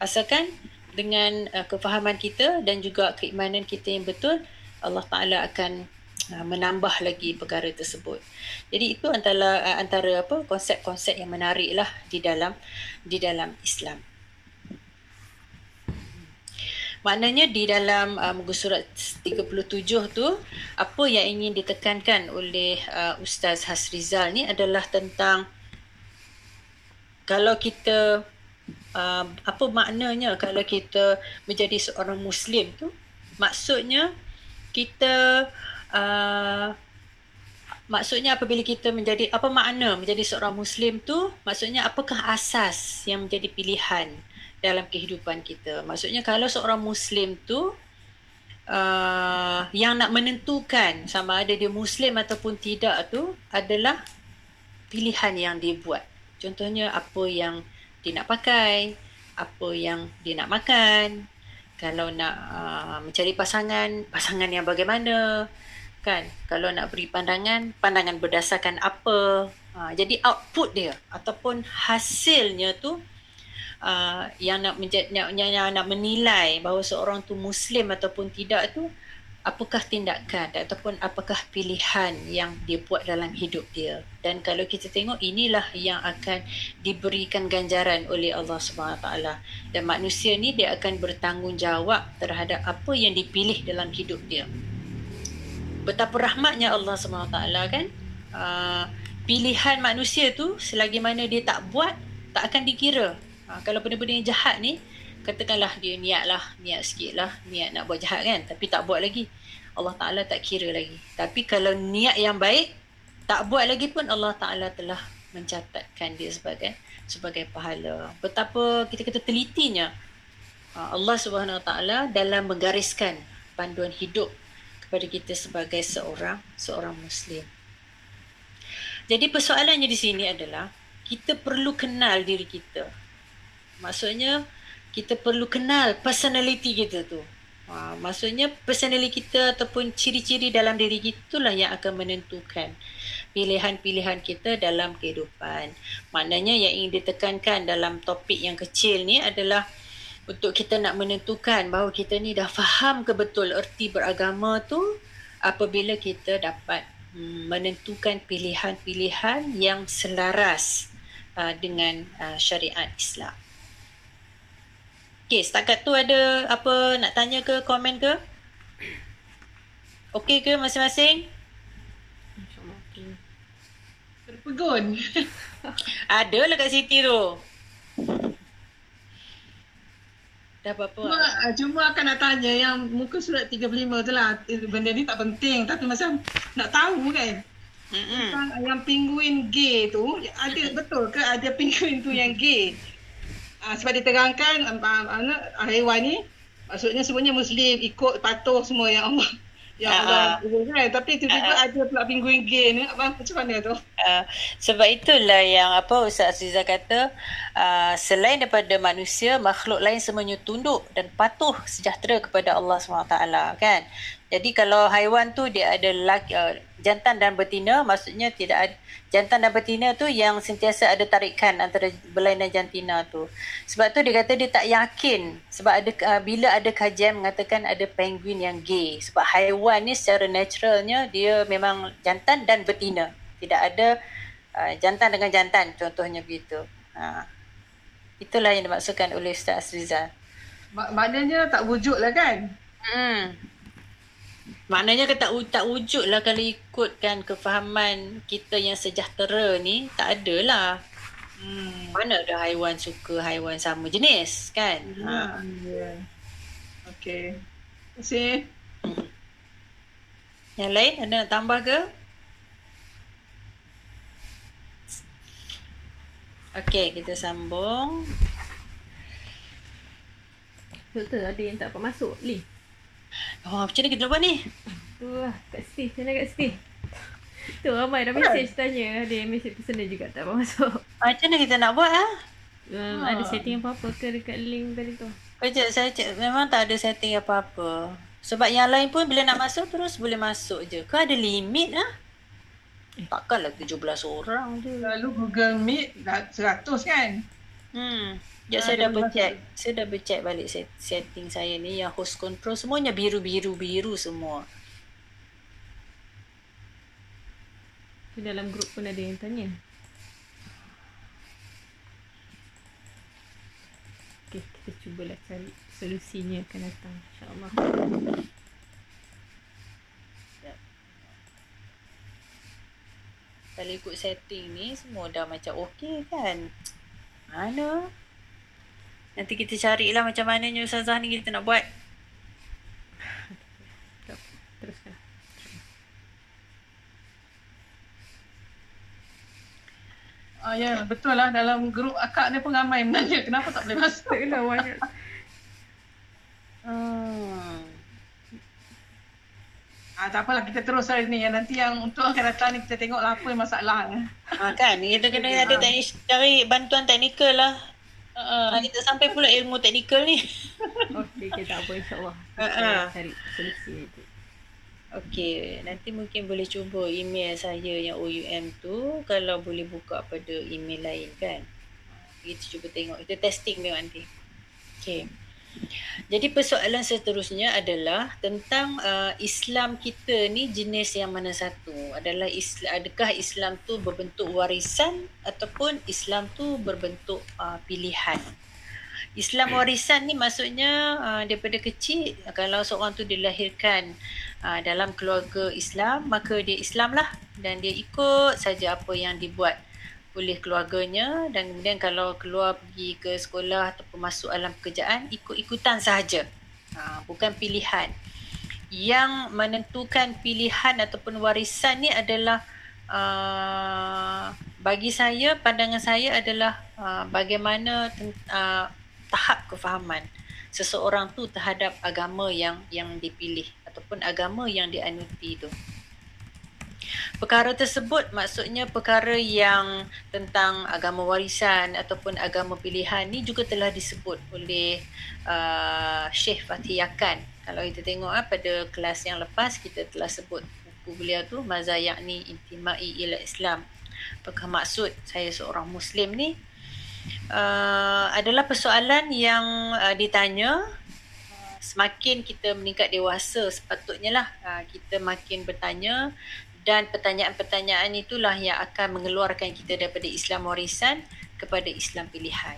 Asalkan dengan uh, kefahaman kita dan juga keimanan kita yang betul Allah Taala akan uh, menambah lagi perkara tersebut. Jadi itu antara uh, antara apa konsep-konsep yang menarik lah di dalam di dalam Islam. Maknanya di dalam uh, muka surat 37 tu apa yang ingin ditekankan oleh uh, Ustaz Hasrizal ni adalah tentang kalau kita uh, apa maknanya kalau kita menjadi seorang muslim tu? Maksudnya kita uh, maksudnya apabila kita menjadi apa makna menjadi seorang muslim tu? Maksudnya apakah asas yang menjadi pilihan dalam kehidupan kita? Maksudnya kalau seorang muslim tu uh, yang nak menentukan sama ada dia muslim ataupun tidak tu adalah pilihan yang dia buat. Contohnya apa yang dia nak pakai, apa yang dia nak makan, kalau nak uh, mencari pasangan, pasangan yang bagaimana, kan? Kalau nak beri pandangan, pandangan berdasarkan apa. Uh, jadi output dia ataupun hasilnya tu uh, yang nak menjadi yang, yang nak menilai bahawa seorang tu muslim ataupun tidak tu apakah tindakan ataupun apakah pilihan yang dia buat dalam hidup dia? Dan kalau kita tengok inilah yang akan diberikan ganjaran oleh Allah Subhanahu taala. Dan manusia ni dia akan bertanggungjawab terhadap apa yang dipilih dalam hidup dia. Betapa rahmatnya Allah Subhanahu taala kan? Uh, pilihan manusia tu selagi mana dia tak buat tak akan dikira. Uh, kalau benda-benda yang jahat ni katakanlah dia niat lah, niat sikit lah, niat nak buat jahat kan, tapi tak buat lagi. Allah Ta'ala tak kira lagi. Tapi kalau niat yang baik, tak buat lagi pun Allah Ta'ala telah mencatatkan dia sebagai sebagai pahala. Betapa kita kata telitinya uh, Allah Subhanahu Ta'ala dalam menggariskan panduan hidup kepada kita sebagai seorang seorang Muslim. Jadi persoalannya di sini adalah kita perlu kenal diri kita. Maksudnya kita perlu kenal personality kita tu. Ha, maksudnya personality kita ataupun ciri-ciri dalam diri itulah yang akan menentukan pilihan-pilihan kita dalam kehidupan. Maknanya yang ingin ditekankan dalam topik yang kecil ni adalah untuk kita nak menentukan bahawa kita ni dah faham ke betul erti beragama tu apabila kita dapat hmm, menentukan pilihan-pilihan yang selaras uh, dengan uh, syariat Islam. Okay, setakat tu ada apa nak tanya ke, komen ke? Okey ke masing-masing? Terpegun. ada lah kat Siti tu. Dah apa-apa? Cuma, uh, cuma akan nak tanya yang muka surat 35 tu lah. Benda ni tak penting tapi macam nak tahu kan. Mm-hmm. Yang penguin gay tu, ada betul ke ada penguin tu yang gay? Uh, sebab diterangkan uh, uh, haiwan ni maksudnya semuanya muslim ikut patuh semua yang Allah uh, Allah uh, kan? Tapi tiba-tiba uh, ada pula penguin gay ni apa macam mana tu? Uh, sebab itulah yang apa Ustaz Aziza kata uh, selain daripada manusia makhluk lain semuanya tunduk dan patuh sejahtera kepada Allah SWT kan Jadi kalau haiwan tu dia ada laki, uh, jantan dan betina maksudnya tidak ada jantan dan betina tu yang sentiasa ada tarikan antara belayar dan jantina tu. Sebab tu dia kata dia tak yakin sebab ada uh, bila ada kajian mengatakan ada penguin yang gay sebab haiwan ni secara naturalnya dia memang jantan dan betina. Tidak ada uh, jantan dengan jantan contohnya begitu. Ha. Itulah yang dimaksudkan oleh Ustaz Rizal. Mak- maknanya tak wujud lah kan? Hmm. Maknanya kan tak, tak wujud lah kalau ikutkan kefahaman kita yang sejahtera ni, tak ada lah. Hmm. Mana ada haiwan suka haiwan sama jenis kan? Ha. Ha. Ya. Okey. Terima kasih. Yang lain ada nak tambah ke? Okey, kita sambung. Doktor ada yang tak dapat masuk link. Oh, macam mana kita nak buat ni? Tu lah kat Steve. Macam mana kat Steve? Tu ramai dah message tanya. Ada yang message personal juga tak dapat masuk. Macam mana kita nak buat ah? Um, Ha. Ada setting apa-apa ke dekat link tadi tu? Kejap, saya cek. Memang tak ada setting apa-apa. Sebab yang lain pun bila nak masuk terus boleh masuk je. Kau ada limit ah? Takkanlah 17 orang je. Lalu Google Meet dah 100 kan? Hmm. Sekejap Ah, saya double boleh check. Saya double check balik set, setting saya ni. Yang host control semuanya biru-biru-biru semua. Tu dalam grup pun ada yang tanya. Okay, kita cubalah cari solusinya akan datang. InsyaAllah. Kalau ikut setting ni semua dah macam okey kan. Mana? Nanti kita carilah macam mananya Ustazah ni kita nak buat. Teruskan. Ah ya, betul lah dalam grup akak ni pun ramai menanya kenapa tak boleh masuk. Tak lah banyak. Hmm. Ah tak apalah kita terus hari ni. Yang nanti yang untuk akan datang ni kita tengok lah apa yang masalah. Ha, kan? Kita kena ada teknis, cari bantuan teknikal lah. Uh, kita sampai pula ilmu teknikal ni. Okay, okay tak apa insyaAllah. Ha. cari solusi itu. Okey, nanti mungkin boleh cuba email saya yang OUM tu kalau boleh buka pada email lain kan. Kita cuba tengok. Kita testing tengok nanti. Okey. Jadi persoalan seterusnya adalah tentang uh, Islam kita ni jenis yang mana satu? Adalah Islam, adakah Islam tu berbentuk warisan ataupun Islam tu berbentuk uh, pilihan? Islam warisan ni maksudnya uh, daripada kecil kalau seorang tu dilahirkan uh, dalam keluarga Islam maka dia Islam lah dan dia ikut saja apa yang dibuat oleh keluarganya dan kemudian kalau keluar pergi ke sekolah ataupun masuk alam pekerjaan ikut-ikutan sahaja uh, bukan pilihan yang menentukan pilihan ataupun warisan ni adalah uh, bagi saya pandangan saya adalah uh, bagaimana uh, tahap kefahaman seseorang tu terhadap agama yang yang dipilih ataupun agama yang dianuti tu. Perkara tersebut maksudnya perkara yang tentang agama warisan ataupun agama pilihan ni juga telah disebut oleh uh, Syekh Fatih Yakan. Kalau kita tengok ah, pada kelas yang lepas kita telah sebut buku beliau tu Maza Yakni Intimai ila Islam. Apakah maksud saya seorang Muslim ni? Uh, adalah persoalan yang uh, ditanya semakin kita meningkat dewasa sepatutnya lah uh, kita makin bertanya dan pertanyaan-pertanyaan itulah yang akan mengeluarkan kita daripada Islam warisan kepada Islam pilihan.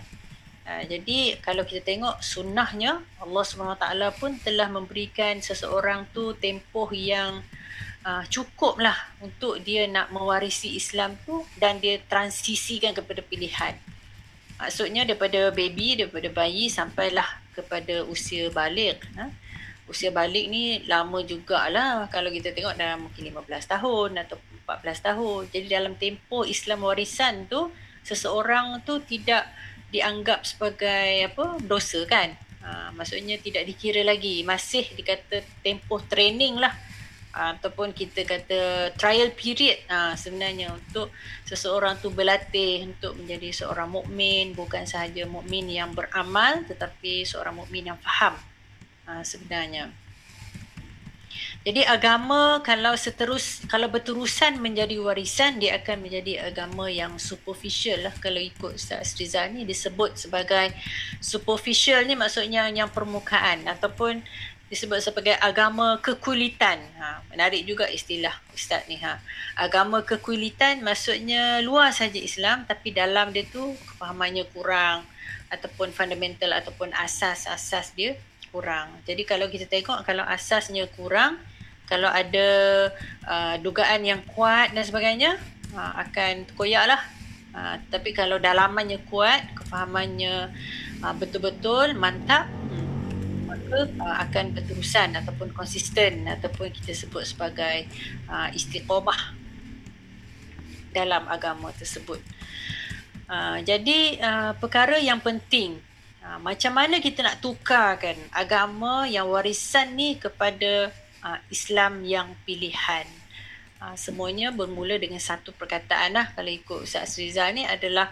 Uh, jadi kalau kita tengok sunnahnya Allah SWT pun telah memberikan seseorang tu tempoh yang uh, cukup lah untuk dia nak mewarisi Islam tu dan dia transisikan kepada pilihan. Maksudnya daripada baby, daripada bayi sampailah kepada usia balik. Ha? Usia balik ni lama jugalah kalau kita tengok dalam mungkin 15 tahun atau 14 tahun. Jadi dalam tempoh Islam warisan tu seseorang tu tidak dianggap sebagai apa dosa kan. Ha, maksudnya tidak dikira lagi. Masih dikata tempoh training lah ataupun kita kata trial period ha, sebenarnya untuk seseorang tu berlatih untuk menjadi seorang mukmin bukan sahaja mukmin yang beramal tetapi seorang mukmin yang faham ha, sebenarnya Jadi agama kalau seterus kalau berterusan menjadi warisan dia akan menjadi agama yang superficial lah kalau ikut Ustaz Rizal ni disebut sebagai superficial ni maksudnya yang permukaan ataupun disebut sebagai agama kekulitan. Ha, menarik juga istilah Ustaz ni. Ha. Agama kekulitan maksudnya luar saja Islam tapi dalam dia tu kefahamannya kurang ataupun fundamental ataupun asas-asas dia kurang. Jadi kalau kita tengok kalau asasnya kurang, kalau ada uh, dugaan yang kuat dan sebagainya uh, akan koyak lah uh, tapi kalau dalamannya kuat kefahamannya uh, betul-betul mantap hmm, maka uh, akan berterusan ataupun konsisten ataupun kita sebut sebagai uh, istiqomah dalam agama tersebut uh, jadi uh, perkara yang penting uh, macam mana kita nak tukarkan agama yang warisan ni kepada uh, Islam yang pilihan. Uh, semuanya bermula dengan satu perkataan lah kalau ikut Ustaz Rizal ni adalah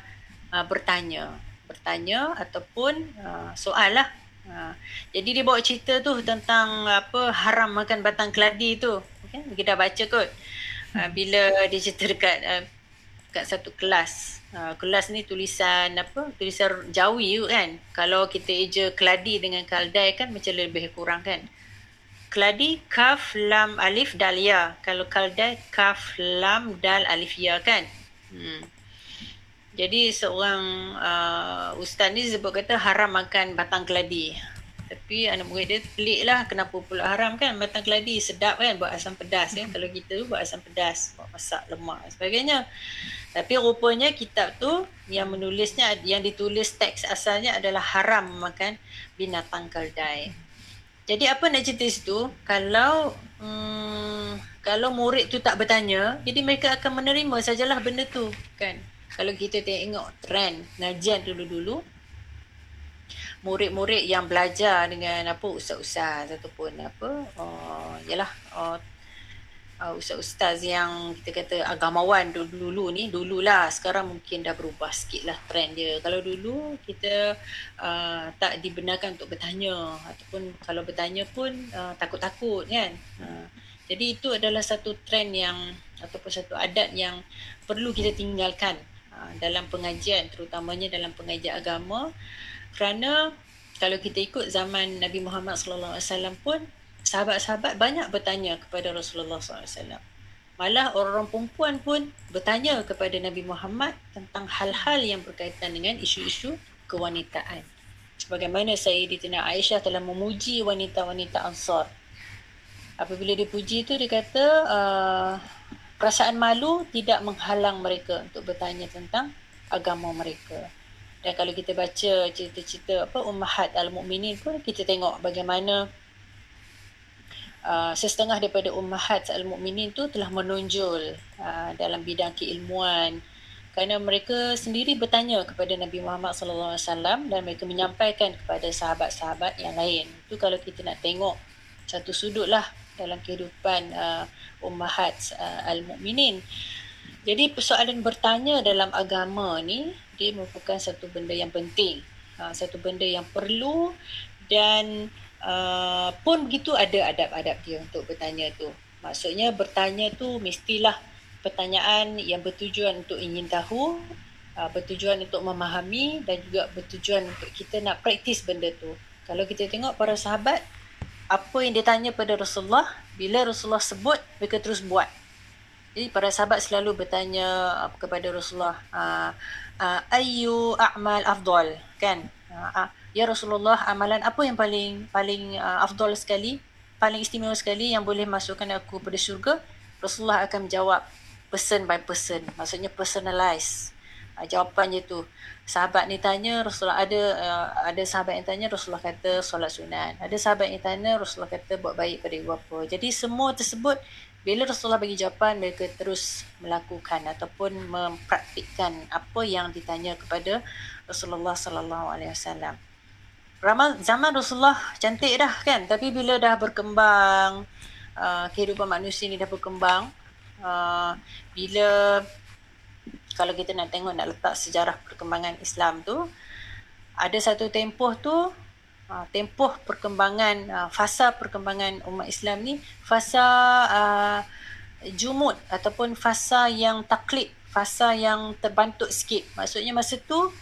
uh, bertanya. Bertanya ataupun uh, soal lah. Uh, jadi dia bawa cerita tu tentang apa haram makan batang keladi tu. Okay? Kita dah baca kot. Uh, bila dia cerita dekat uh, kat satu kelas. Uh, kelas ni tulisan apa? Tulisan Jawi tu kan. Kalau kita eja keladi dengan kaldai kan macam lebih kurang kan keladi kaf lam alif dal ya kalau kaldai kaf lam dal alif ya kan hmm. jadi seorang uh, ustaz ni sebut kata haram makan batang keladi tapi anak murid dia pelik lah kenapa pula haram kan batang keladi sedap kan buat asam pedas kan kalau kita tu buat asam pedas buat masak lemak dan sebagainya tapi rupanya kitab tu yang menulisnya yang ditulis teks asalnya adalah haram makan binatang keldai jadi apa nak cerita situ? Kalau hmm, kalau murid tu tak bertanya, jadi mereka akan menerima sajalah benda tu, kan? Kalau kita tengok trend ngajian dulu-dulu, murid-murid yang belajar dengan apa ustaz-ustaz ataupun apa, oh, yalah, oh, uh, ustaz-ustaz yang kita kata agamawan dulu-dulu ni dululah. Sekarang mungkin dah berubah sikit lah trend dia. Kalau dulu kita uh, tak dibenarkan untuk bertanya. Ataupun kalau bertanya pun uh, takut-takut kan? Uh, jadi itu adalah satu trend yang ataupun satu adat yang perlu kita tinggalkan uh, dalam pengajian terutamanya dalam pengajian agama. Kerana kalau kita ikut zaman Nabi Muhammad sallallahu alaihi wasallam pun sahabat-sahabat banyak bertanya kepada Rasulullah SAW. Malah orang-orang perempuan pun bertanya kepada Nabi Muhammad tentang hal-hal yang berkaitan dengan isu-isu kewanitaan. Sebagaimana Sayyidatina Aisyah telah memuji wanita-wanita Ansar. Apabila dia puji itu dia kata uh, perasaan malu tidak menghalang mereka untuk bertanya tentang agama mereka. Dan kalau kita baca cerita-cerita apa Ummahat Al-Mu'minin pun kita tengok bagaimana Uh, sesetengah daripada ummahat al-mukminin tu telah menonjol uh, dalam bidang keilmuan kerana mereka sendiri bertanya kepada Nabi Muhammad sallallahu alaihi wasallam dan mereka menyampaikan kepada sahabat-sahabat yang lain. Itu kalau kita nak tengok satu sudut lah dalam kehidupan uh, ummahat uh, al-mukminin. Jadi persoalan bertanya dalam agama ni dia merupakan satu benda yang penting. Uh, satu benda yang perlu dan pun begitu ada adab-adab dia untuk bertanya tu. Maksudnya bertanya tu mestilah pertanyaan yang bertujuan untuk ingin tahu, uh, bertujuan untuk memahami dan juga bertujuan untuk kita nak praktis benda tu. Kalau kita tengok para sahabat, apa yang dia tanya pada Rasulullah, bila Rasulullah sebut, mereka terus buat. Jadi para sahabat selalu bertanya uh, kepada Rasulullah, uh, uh, ayu a'mal afdal, kan? Uh, uh, Ya Rasulullah, amalan apa yang paling paling uh, afdal sekali, paling istimewa sekali yang boleh masukkan aku pada syurga? Rasulullah akan menjawab person by person. Maksudnya personalize. Uh, jawapannya tu. Sahabat ni tanya, Rasulullah ada uh, ada sahabat yang tanya, Rasulullah kata solat sunat. Ada sahabat yang tanya, Rasulullah kata buat baik pada ibu bapa. Jadi semua tersebut bila Rasulullah bagi jawapan mereka terus melakukan ataupun mempraktikkan apa yang ditanya kepada Rasulullah sallallahu alaihi wasallam. Ramal zaman Rasulullah cantik dah kan? Tapi bila dah berkembang uh, kehidupan manusia ni dah berkembang uh, bila kalau kita nak tengok nak letak sejarah perkembangan Islam tu ada satu tempoh tu uh, tempoh perkembangan uh, fasa perkembangan umat Islam ni fasa uh, jumud ataupun fasa yang taklid fasa yang terbantuk sikit. Maksudnya masa tu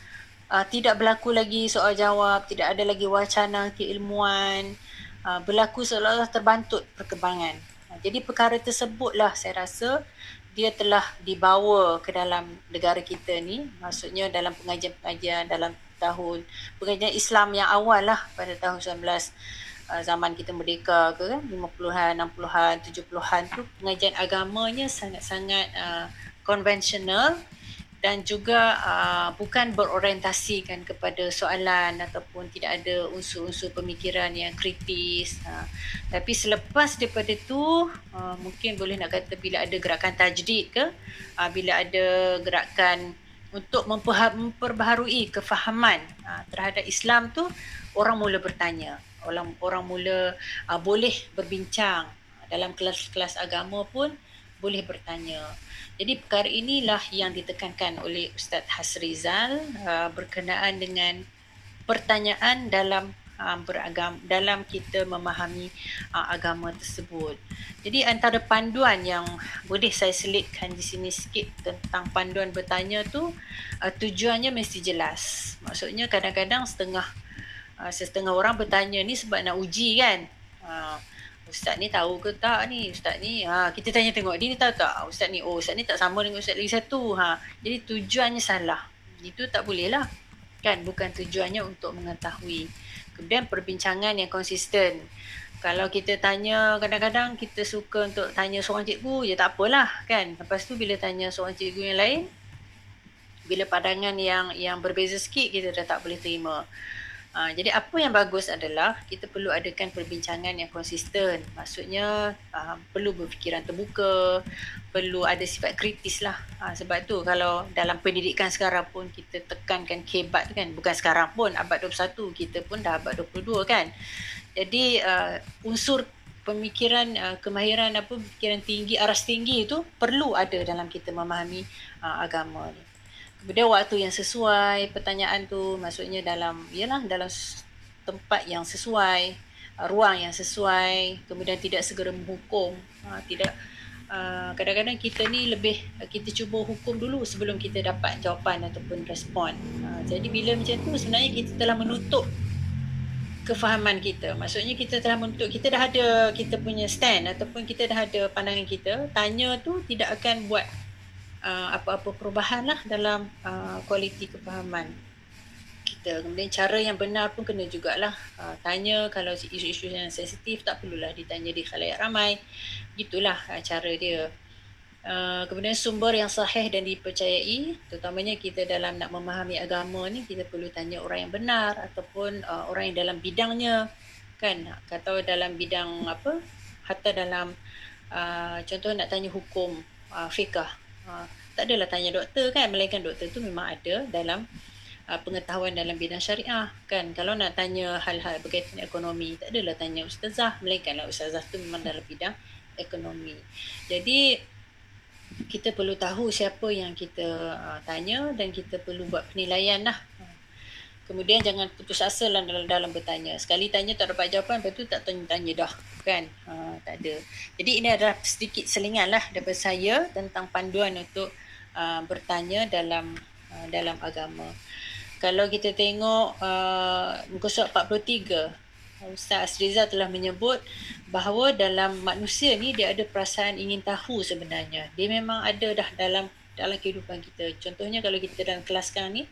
uh, tidak berlaku lagi soal jawab tidak ada lagi wacana keilmuan. Uh, berlaku seolah-olah terbantut perkembangan. Uh, jadi perkara tersebutlah saya rasa dia telah dibawa ke dalam negara kita ni maksudnya dalam pengajian-pengajian dalam tahun pengajian Islam yang awal lah pada tahun 19 uh, zaman kita merdeka ke kan? 50-an 60-an 70-an tu pengajian agamanya sangat-sangat uh, konvensional dan juga uh, bukan berorientasikan kepada soalan ataupun tidak ada unsur-unsur pemikiran yang kritis. Uh, tapi selepas daripada itu, uh, mungkin boleh nak kata bila ada gerakan tajdid ke, uh, bila ada gerakan untuk memperbaharui kefahaman uh, terhadap Islam tu, orang mula bertanya. Orang orang mula uh, boleh berbincang dalam kelas-kelas agama pun boleh bertanya. Jadi perkara inilah yang ditekankan oleh Ustaz Hasrizal uh, berkenaan dengan pertanyaan dalam uh, beragam dalam kita memahami uh, agama tersebut. Jadi antara panduan yang boleh saya selitkan di sini sikit tentang panduan bertanya tu uh, tujuannya mesti jelas. Maksudnya kadang-kadang setengah uh, setengah orang bertanya ni sebab nak uji kan. Uh, Ustaz ni tahu ke tak ni? Ustaz ni ha kita tanya tengok dia ni tahu tak? Ustaz ni oh ustaz ni tak sama dengan ustaz lagi satu ha. Jadi tujuannya salah. Itu tak boleh lah. Kan bukan tujuannya untuk mengetahui. Kemudian perbincangan yang konsisten. Kalau kita tanya kadang-kadang kita suka untuk tanya seorang cikgu ya tak apalah kan. Lepas tu bila tanya seorang cikgu yang lain bila pandangan yang yang berbeza sikit kita dah tak boleh terima. Uh, jadi apa yang bagus adalah kita perlu adakan perbincangan yang konsisten. Maksudnya uh, perlu berfikiran terbuka, perlu ada sifat kritis lah. Uh, sebab tu kalau dalam pendidikan sekarang pun kita tekankan kebat kan. Bukan sekarang pun abad 21 kita pun dah abad 22 kan. Jadi uh, unsur pemikiran uh, kemahiran apa pemikiran tinggi aras tinggi itu perlu ada dalam kita memahami uh, agama ni. Kemudian waktu yang sesuai pertanyaan tu maksudnya dalam ialah dalam tempat yang sesuai, uh, ruang yang sesuai, kemudian tidak segera menghukum, uh, tidak uh, kadang-kadang kita ni lebih kita cuba hukum dulu sebelum kita dapat jawapan ataupun respon. Jadi bila macam tu sebenarnya kita telah menutup kefahaman kita. Maksudnya kita telah menutup, kita dah ada kita punya stand ataupun kita dah ada pandangan kita. Tanya tu tidak akan buat uh, apa-apa perubahan lah dalam uh, kualiti kefahaman kita. Kemudian cara yang benar pun kena jugalah uh, tanya kalau isu-isu yang sensitif tak perlulah ditanya di khalayak ramai. Gitulah uh, cara dia. Uh, kemudian sumber yang sahih dan dipercayai terutamanya kita dalam nak memahami agama ni kita perlu tanya orang yang benar ataupun uh, orang yang dalam bidangnya kan kata dalam bidang apa hatta dalam uh, contoh nak tanya hukum uh, fiqah Ha, tak adalah tanya doktor kan melainkan doktor tu memang ada dalam uh, pengetahuan dalam bidang syariah kan. Kalau nak tanya hal-hal berkaitan ekonomi tak adalah tanya ustazah melainkanlah ustazah tu memang dalam bidang ekonomi. Jadi kita perlu tahu siapa yang kita uh, tanya dan kita perlu buat penilaian lah Kemudian jangan putus asa dalam, dalam, dalam bertanya. Sekali tanya tak dapat jawapan, lepas tu tak tanya-tanya dah. Kan? Ha, tak ada. Jadi ini adalah sedikit selingan lah daripada saya tentang panduan untuk uh, bertanya dalam uh, dalam agama. Kalau kita tengok uh, muka surat 43, Ustaz Asriza telah menyebut bahawa dalam manusia ni dia ada perasaan ingin tahu sebenarnya. Dia memang ada dah dalam dalam kehidupan kita. Contohnya kalau kita dalam kelas sekarang ni,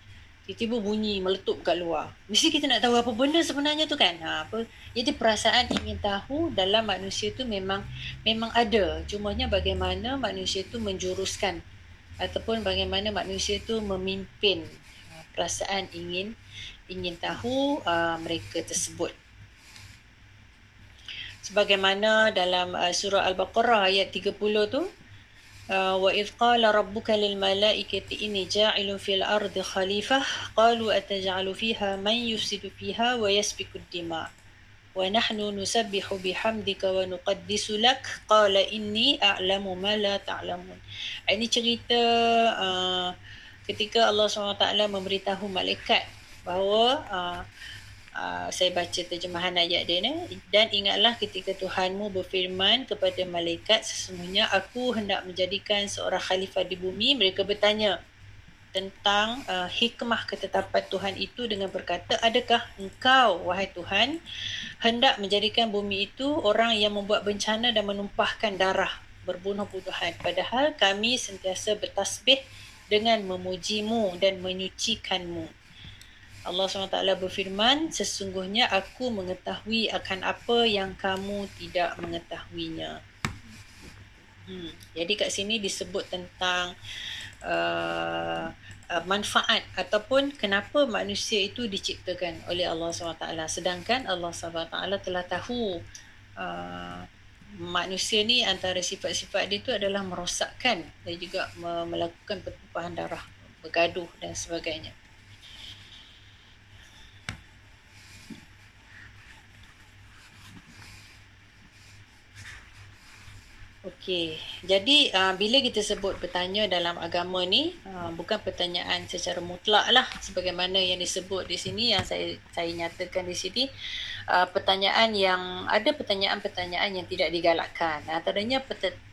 tiba-tiba bunyi meletup kat luar. Mesti kita nak tahu apa benda sebenarnya tu kan. Ha, apa? Jadi perasaan ingin tahu dalam manusia tu memang memang ada. Cumanya bagaimana manusia tu menjuruskan ataupun bagaimana manusia tu memimpin ha, perasaan ingin ingin tahu uh, mereka tersebut. Sebagaimana dalam uh, surah Al-Baqarah ayat 30 tu وإذ قال ربك للملائكة إني جاعل في الأرض خليفة قالوا أتجعل فيها من يفسد فيها ويسفك الدماء ونحن نسبح بحمدك ونقدس لك قال إني أعلم ما لا تعلمون ini cerita uh, ketika Allah SWT memberitahu malaikat bahawa uh, Uh, saya baca terjemahan ayat dia ni. Dan ingatlah ketika Tuhanmu berfirman kepada malaikat sesungguhnya aku hendak menjadikan seorang khalifah di bumi. Mereka bertanya tentang uh, hikmah ketetapan Tuhan itu dengan berkata adakah engkau wahai Tuhan hendak menjadikan bumi itu orang yang membuat bencana dan menumpahkan darah berbunuh-bunuhan padahal kami sentiasa bertasbih dengan memujimu dan menyucikanmu Allah SWT berfirman, sesungguhnya aku mengetahui akan apa yang kamu tidak mengetahuinya. Hmm. Jadi kat sini disebut tentang uh, uh, manfaat ataupun kenapa manusia itu diciptakan oleh Allah SWT. Sedangkan Allah SWT telah tahu uh, manusia ni antara sifat-sifat dia itu adalah merosakkan dan juga melakukan pertumpahan darah, bergaduh dan sebagainya. Okey, jadi uh, bila kita sebut bertanya dalam agama ni uh, bukan pertanyaan secara mutlak lah sebagaimana yang disebut di sini yang saya saya nyatakan di sini uh, pertanyaan yang ada pertanyaan-pertanyaan yang tidak digalakkan. Antaranya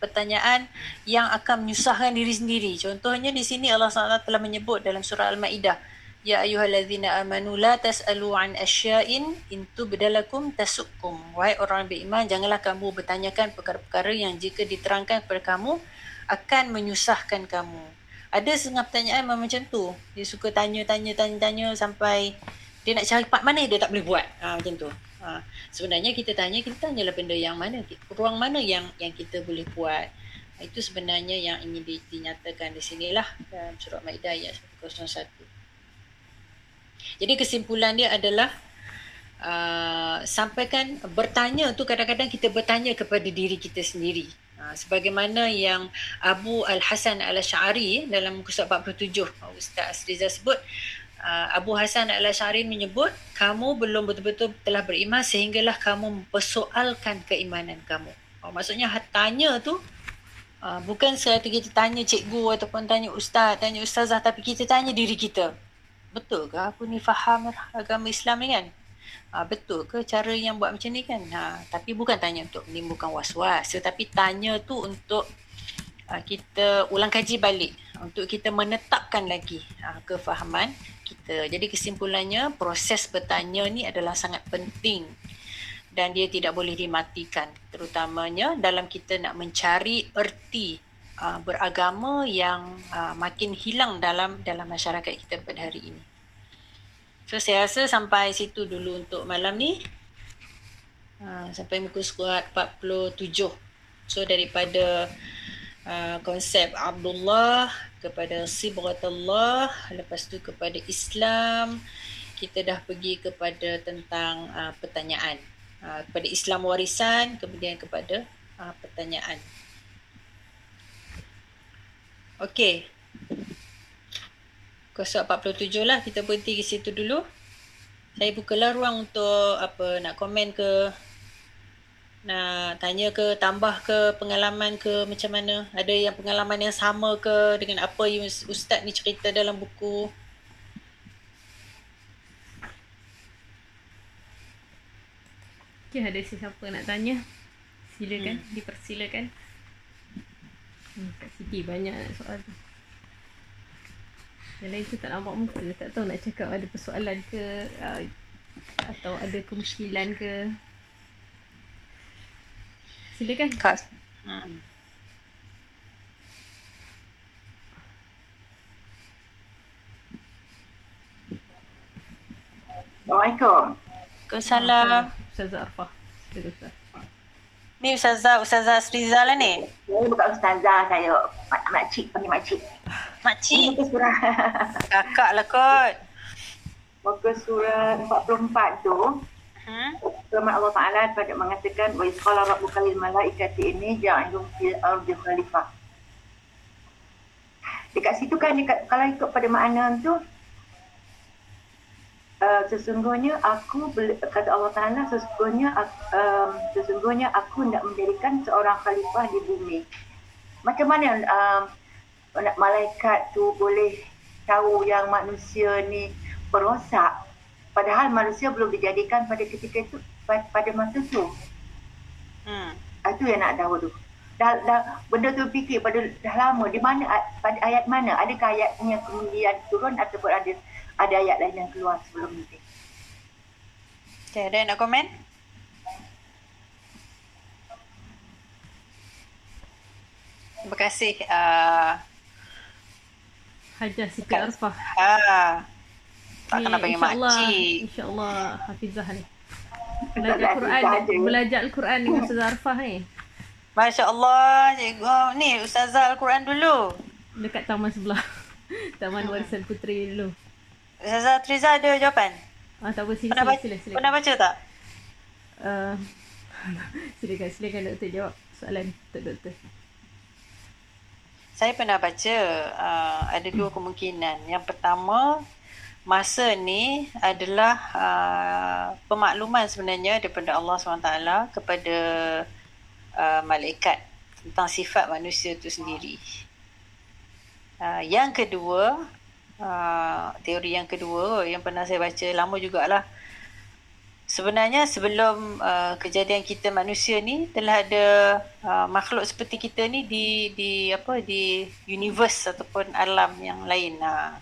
pertanyaan yang akan menyusahkan diri sendiri. Contohnya di sini Allah SWT telah menyebut dalam surah Al-Maidah Ya ayyuhallazina amanu la tas'alu an asya'in in tubdalakum tasukkum. Wahai orang beriman, janganlah kamu bertanyakan perkara-perkara yang jika diterangkan kepada kamu akan menyusahkan kamu. Ada setengah pertanyaan macam tu. Dia suka tanya tanya tanya tanya sampai dia nak cari part mana dia tak boleh buat. Ha, macam tu. Ha, sebenarnya kita tanya kita tanyalah benda yang mana ruang mana yang yang kita boleh buat. Itu sebenarnya yang ingin dinyatakan di sinilah dalam surah Maidah ayat 101. Jadi kesimpulan dia adalah uh, sampaikan bertanya tu kadang-kadang kita bertanya kepada diri kita sendiri. Uh, sebagaimana yang Abu Al-Hasan Al-Ash'ari dalam muka surat 47 Ustaz Asriza sebut uh, Abu Hasan Al-Ash'ari menyebut kamu belum betul-betul telah beriman sehinggalah kamu mempersoalkan keimanan kamu. Oh, maksudnya tanya tu uh, bukan sekadar kita tanya cikgu ataupun tanya ustaz, tanya ustazah tapi kita tanya diri kita betul ke aku ni faham agama Islam ni kan? Ha, betul ke cara yang buat macam ni kan? Ha, tapi bukan tanya untuk menimbulkan was-was. Tetapi tanya tu untuk ha, kita ulang kaji balik. Untuk kita menetapkan lagi ha, kefahaman kita. Jadi kesimpulannya proses bertanya ni adalah sangat penting. Dan dia tidak boleh dimatikan. Terutamanya dalam kita nak mencari erti beragama yang makin hilang dalam dalam masyarakat kita pada hari ini. So saya rasa sampai situ dulu untuk malam ni. Uh, sampai muka surat 47. So daripada uh, konsep Abdullah kepada Sibratullah, lepas tu kepada Islam, kita dah pergi kepada tentang uh, pertanyaan. Uh, kepada Islam warisan, kemudian kepada uh, pertanyaan. Okey. Kosok 47 lah. Kita berhenti di situ dulu. Saya bukalah ruang untuk apa nak komen ke nak tanya ke tambah ke pengalaman ke macam mana ada yang pengalaman yang sama ke dengan apa yang ustaz ni cerita dalam buku Okay, ada sesiapa nak tanya silakan hmm. dipersilakan Hmm, kat Siti banyak soal tu. Yang lain tu tak nampak muka. Tak tahu nak cakap ada persoalan ke. Uh, atau ada kemuskilan ke. Silakan. Kak. Hmm. Assalamualaikum. Waalaikumsalam. Ustazah Arfah. Silakan Ni Ustazah, Ustazah Sriza lah ni. Saya bukan Ustazah, saya mak, makcik, panggil makcik. Makcik? Muka surah. Kakak lah kot. Muka surah 44 tu. Hmm? Firman Allah Ta'ala pada mengatakan wa isqala rabbuka lil malaikati ini ja'ilun fil ardi khalifah. Dekat situ kan dekat, kalau ikut pada makna tu Uh, sesungguhnya aku kata Allah Taala sesungguhnya um, sesungguhnya aku nak menjadikan seorang khalifah di bumi. Macam mana um, malaikat tu boleh tahu yang manusia ni perosak Padahal manusia belum dijadikan pada ketika itu pada, masa itu. Hmm. Ah, Itu yang nak tahu tu. Dah, dah, benda tu fikir pada dah lama. Di mana pada ayat mana? Adakah ayat yang kemudian turun ataupun ada ada ayat lain yang keluar sebelum ini? Okay, ada yang nak komen? Terima kasih. Uh, Hajah Siti Arfah. ah, tak kena panggil makcik. InsyaAllah Hafizah ni. Belajar Quran, belajar Al-Quran dengan Ustazah Arfah ni. Masya Allah, cikgu. Ni Ustazah Al-Quran dulu. Dekat taman sebelah. Taman Warisan Puteri dulu. Ustazah Triza ada jawapan? Ah, tak apa, sila, Pernah sila, sila. pernah baca tak? Uh, silakan, silakan doktor jawab soalan untuk doktor. Saya pernah baca uh, ada dua kemungkinan. Yang pertama, masa ni adalah uh, pemakluman sebenarnya daripada Allah SWT kepada uh, malaikat tentang sifat manusia itu sendiri. Uh, yang kedua, uh, teori yang kedua yang pernah saya baca lama jugalah. Sebenarnya sebelum uh, kejadian kita manusia ni telah ada uh, makhluk seperti kita ni di di apa di universe ataupun alam yang lain. Uh.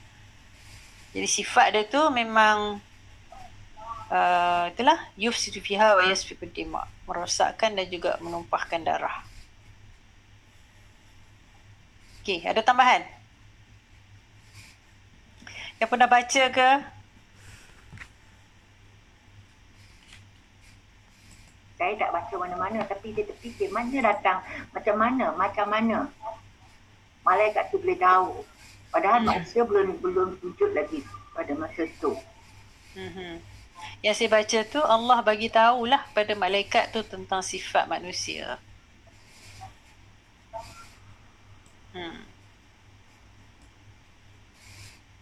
Jadi sifat dia tu memang uh, itulah yufsidu fiha wa yasfiku dima merosakkan dan juga menumpahkan darah. Okey, ada tambahan? Yang pernah baca ke? Saya tak baca mana-mana tapi dia terfikir mana datang, macam mana, macam mana. Malaikat tu boleh tahu. Padahal Hmm. manusia belum belum wujud lagi pada masa itu. Mm-hmm. Yang saya baca tu Allah bagi tahulah pada malaikat tu tentang sifat manusia. Hmm.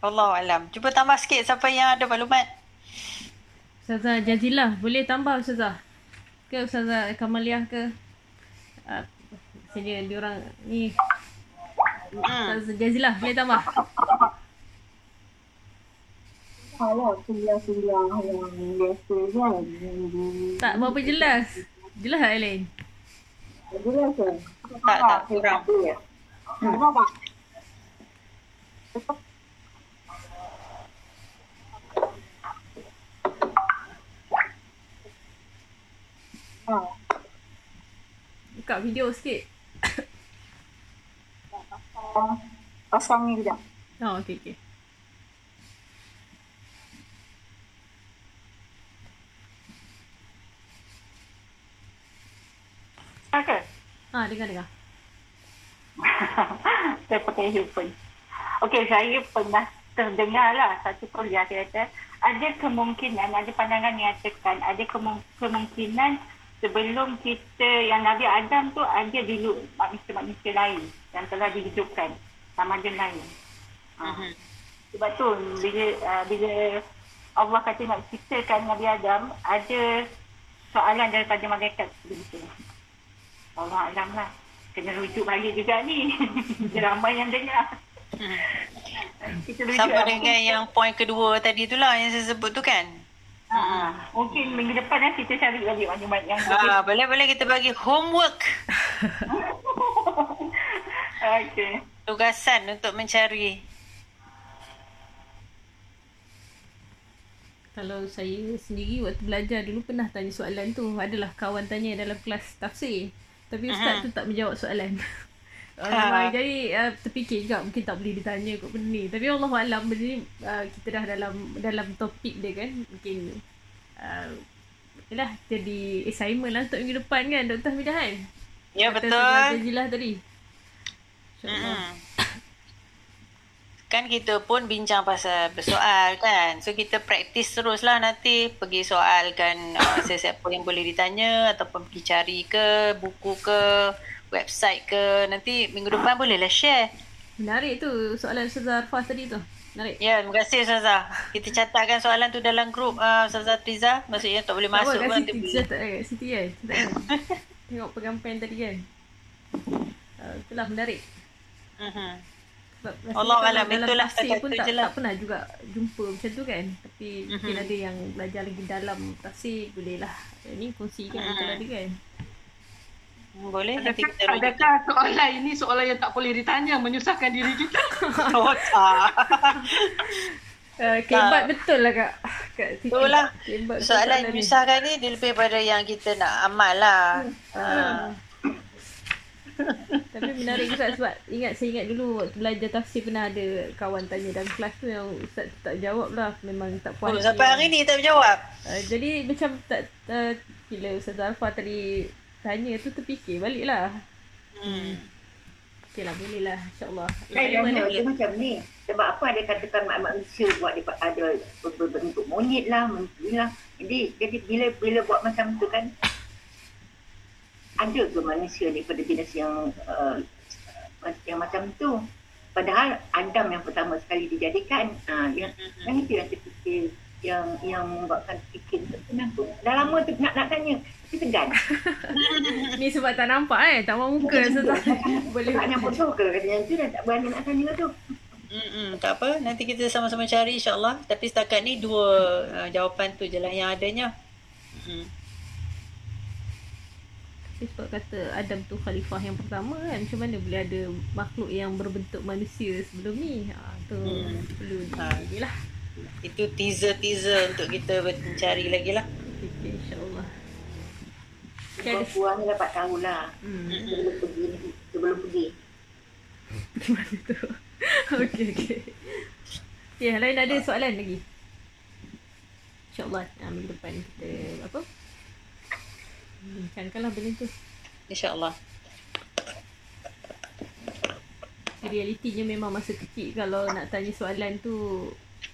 Allah alam. Cuba tambah sikit siapa yang ada maklumat. Ustazah Jazilah, boleh tambah Ustazah? Ke Ustazah Kamaliah ke? Uh, sini diorang ni. Hmm. Ustazah Jazilah, boleh tambah? Kalau kuliah-kuliah yang biasa kan. Tak berapa jelas. Jelas tak Elaine? Jelas ke? Tak, tak, kurang. Nampak tak? Buka video sikit. pasang ni kejap. Oh, okey okey. Okay. Ha, dengar dengar. saya pakai headphone. Okey, saya pernah terdengar lah satu kuliah dia kata ada kemungkinan, ada pandangan yang tekan, ada kemung- kemungkinan sebelum kita yang Nabi Adam tu ada dulu manusia-manusia lain yang telah dihidupkan sama ada lain. Mhm. Sebab tu bila uh, bila Allah kata nak ciptakan Nabi Adam ada soalan daripada malaikat begitu. Allah Alam lah. Kena rujuk balik juga ni. Ramai yang dengar. Rujuk Sama dengan yang poin kedua tadi tu lah yang saya sebut tu kan. Ha, ha. Mungkin minggu depan lah kita cari balik maklumat yang Ah, boleh-boleh kita bagi homework. Okey. Tugasan untuk mencari. Kalau saya sendiri waktu belajar dulu pernah tanya soalan tu. Adalah kawan tanya dalam kelas tafsir. Tapi ustaz tu tak menjawab soalan. Uh, Ha. Jadi uh, terfikir juga mungkin tak boleh ditanya kot benda ni. Tapi Allah Alam benda ni uh, kita dah dalam dalam topik dia kan. Mungkin uh, Yalah jadi assignment lah untuk minggu depan kan Dr. Hamidah kan? Ya Kata betul. Ustazah Jazilah tadi. InsyaAllah. Kan kita pun bincang pasal bersoal kan. So kita praktis terus lah nanti pergi soalkan uh, sesiapa yang boleh ditanya ataupun pergi cari ke buku ke website ke. Nanti minggu depan bolehlah share. Menarik tu soalan Ustazah Arfah tadi tu. Menarik. Ya, terima kasih Ustazah. Kita catatkan soalan tu dalam grup uh, Ustazah Triza. Maksudnya tak boleh masuk pun nanti Siti? boleh. Catat kat Siti kan? Kan? Tengok pengampan tadi kan? Uh, itulah menarik. Mhm. Rasanya Allah alam, itulah tafsir setakat pun tak, tak pernah juga jumpa macam tu kan. Tapi Mhm. mungkin ada yang belajar lagi dalam tafsir boleh lah. Ini kongsikan Mhm. kalau ada kan. Hmm, Boleh nanti Adakah, kita rujuk. adakah soalan ini soalan yang tak boleh ditanya menyusahkan diri kita? Oh, tak. Uh, kebat betul lah kak. Kak Siti. Betul lah. Kebat Soalan ni. menyusahkan ni dia lebih pada yang kita nak amal lah. Ha. Tapi menarik juga sebab ingat saya ingat dulu waktu belajar tafsir pernah ada kawan tanya dalam kelas tu yang ustaz tu tak jawab lah. Memang tak puas. Oh, sampai hari ni tak berjawab. Uh, jadi macam tak uh, bila Ustaz Alfa tadi tanya tu terfikir balik lah. Hmm. Okey lah boleh lah insyaAllah. Saya Lain tanya mana? dia macam ni. Sebab apa ada katakan mak- manusia buat dia ada ber- berbentuk monyet lah, menteri lah. Jadi jadi bila bila buat macam tu kan ada ke manusia ni pada jenis yang uh, yang macam tu. Padahal Adam yang pertama sekali dijadikan. Uh, yang yang itu yang terfikir yang yang membuatkan fikir tu kenapa? Dah lama tu nak nak tanya. Tapi segan. Ni sebab tak nampak eh. Tak mahu muka. Boleh. Tak nak bodoh ke katanya tu dah tak berani nak tanya tu. Mm-mm, tak apa, nanti kita sama-sama cari insyaAllah. Tapi setakat ni dua uh, jawapan tu je lah yang adanya. Mm. Tapi sebab kata Adam tu khalifah yang pertama kan. Macam mana boleh ada makhluk yang berbentuk manusia sebelum ni. Ha, tu Hmm. perlu Ha. lah. Itu teaser-teaser untuk kita mencari lagi lah. InsyaAllah. Okay, ada Perempuan ni dapat tahulah. Hmm. Sebelum pergi sebelum pergi. Mana tu? okey okey. Ya, lain ada soalan lagi? InsyaAllah ha, minggu depan kita apa? Bincangkanlah benda tu. InsyaAllah. Realitinya memang masa kecil kalau nak tanya soalan tu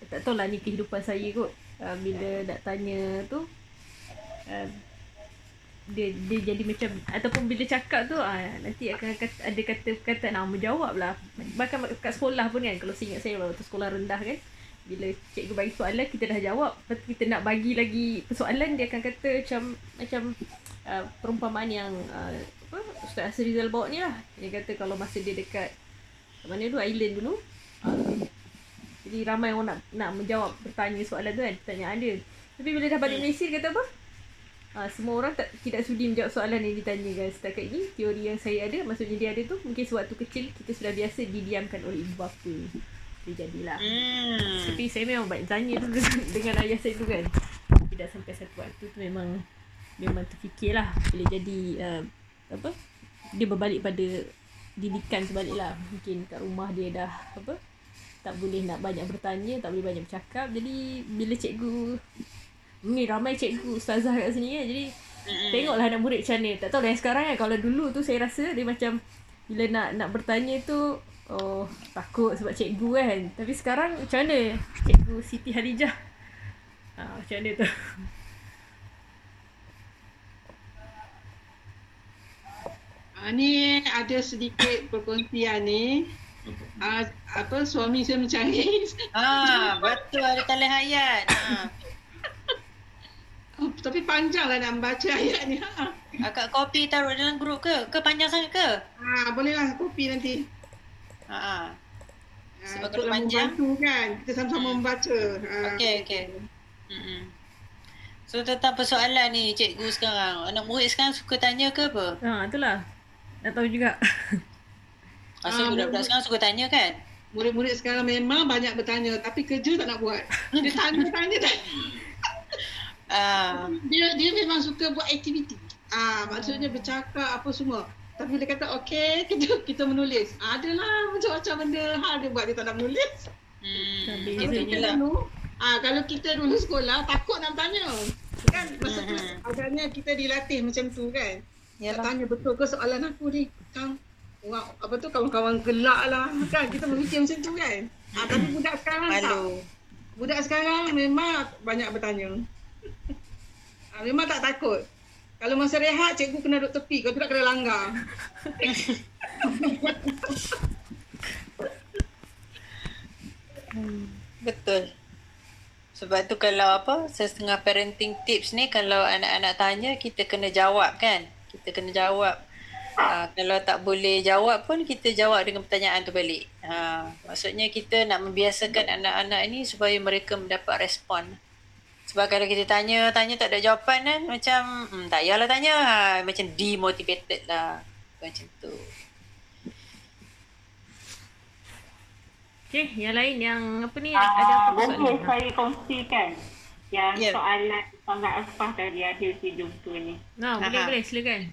tak tahulah ni kehidupan saya kot. Uh, bila nak tanya tu uh, dia dia jadi macam ataupun bila cakap tu ah nanti akan kata, ada kata kata nak menjawab lah. Bahkan kat sekolah pun kan kalau saya ingat saya waktu sekolah rendah kan bila cikgu bagi soalan kita dah jawab. Lepas tu kita nak bagi lagi persoalan dia akan kata macam macam uh, perumpamaan yang uh, apa Ustaz Asrizal bawa ni lah. Dia kata kalau masa dia dekat mana tu island dulu? Uh, jadi ramai orang nak nak menjawab bertanya soalan tu kan pertanyaan dia tapi bila dah balik Malaysia dia kata apa? Ha, semua orang tak tidak sudi menjawab soalan yang ditanyakan setakat ini teori yang saya ada maksudnya dia ada tu mungkin sewaktu kecil kita sudah biasa didiamkan oleh ibu bapa. Dia jadilah. Hmm. tapi saya memang banyak tanya tu dengan, dengan ayah saya tu kan. Tidak sampai satu waktu tu memang memang terfikirlah bila jadi uh, apa? Dia berbalik pada didikan sebalik lah. Mungkin kat rumah dia dah apa tak boleh nak banyak bertanya tak boleh banyak bercakap. Jadi bila cikgu ni ramai cikgu ustazah kat sini kan jadi Mm-mm. tengoklah anak murid macam ni. Tak tahu lah yang sekarang kan kalau dulu tu saya rasa dia macam bila nak nak bertanya tu oh takut sebab cikgu kan. Tapi sekarang macam mana? Cikgu Siti Halijah ha, macam mana tu? Ah, ni ada sedikit perkongsian ni. Ah, apa suami saya mencari. Ah, betul ada talian ayat. Ha. Oh, tapi panjang lah nak baca ayat ni. Ha. Akak kopi taruh dalam grup ke? Ke panjang sangat ke? Ah, bolehlah kopi nanti. Ha. ah. Ah, Sebab kalau panjang- membantu kan. Kita sama-sama membaca. Ah, Okey, okey. So tentang persoalan ni cikgu sekarang. Anak murid sekarang suka tanya ke apa? ha, itulah nak tahu juga Rasa Ah, budak-budak sekarang suka tanya kan? Murid-murid sekarang memang banyak bertanya tapi kerja tak nak buat. Dia tanya-tanya tak. Ah, Dia dia memang suka buat aktiviti. Ah, maksudnya bercakap apa semua. Tapi dia kata okey kita kita menulis. Ah, adalah macam-macam benda hal dia buat dia tak nak menulis. hmm, Tapi kita lah. dulu, ah kalau kita dulu sekolah takut nak tanya. Kan masa tu Mhm. agaknya kita dilatih macam tu kan. Yalah. tanya betul ke soalan aku ni? Kang Wah, apa tu kawan-kawan gelak lah kan kita memikir macam tu kan. Ah, tapi budak sekarang tak. Malu. Budak sekarang memang banyak bertanya. Ah, memang tak takut. Kalau masa rehat, cikgu kena duduk tepi. Kalau tidak kena langgar. Betul. Sebab tu kalau apa, setengah parenting tips ni kalau anak-anak tanya kita kena jawab kan? Kita kena jawab Uh, kalau tak boleh jawab pun kita jawab dengan pertanyaan tu balik. Ha, maksudnya kita nak membiasakan anak-anak ni supaya mereka mendapat respon. Sebab kalau kita tanya, tanya tak ada jawapan kan macam hmm, tak payahlah tanya. Ha, macam demotivated lah. Macam tu. Okay, yang lain yang apa ni? Ah, ada apa boleh soalan? saya kongsikan yang Ya. soalan soalan Asfah tadi ada si jumpa ni. Nah, boleh Aha. boleh silakan.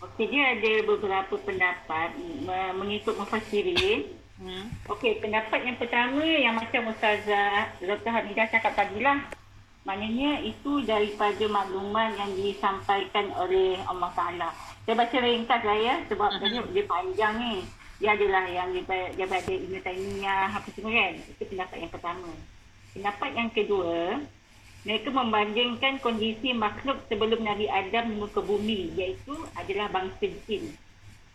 Okey, dia ada beberapa pendapat me- mengikut mufassirin. Hmm. Okey, pendapat yang pertama yang macam Ustazah Dr. Hamidah cakap tadi lah. Maknanya itu daripada maklumat yang disampaikan oleh Allah Ta'ala. Saya baca ringkas lah ya sebab uh-huh. dia panjang ni. Dia adalah yang daripada, daripada Ibn Taymiyah apa semua kan. Itu pendapat yang pertama. Pendapat yang kedua, mereka membandingkan kondisi makhluk sebelum Nabi Adam di muka bumi iaitu adalah bangsa jin.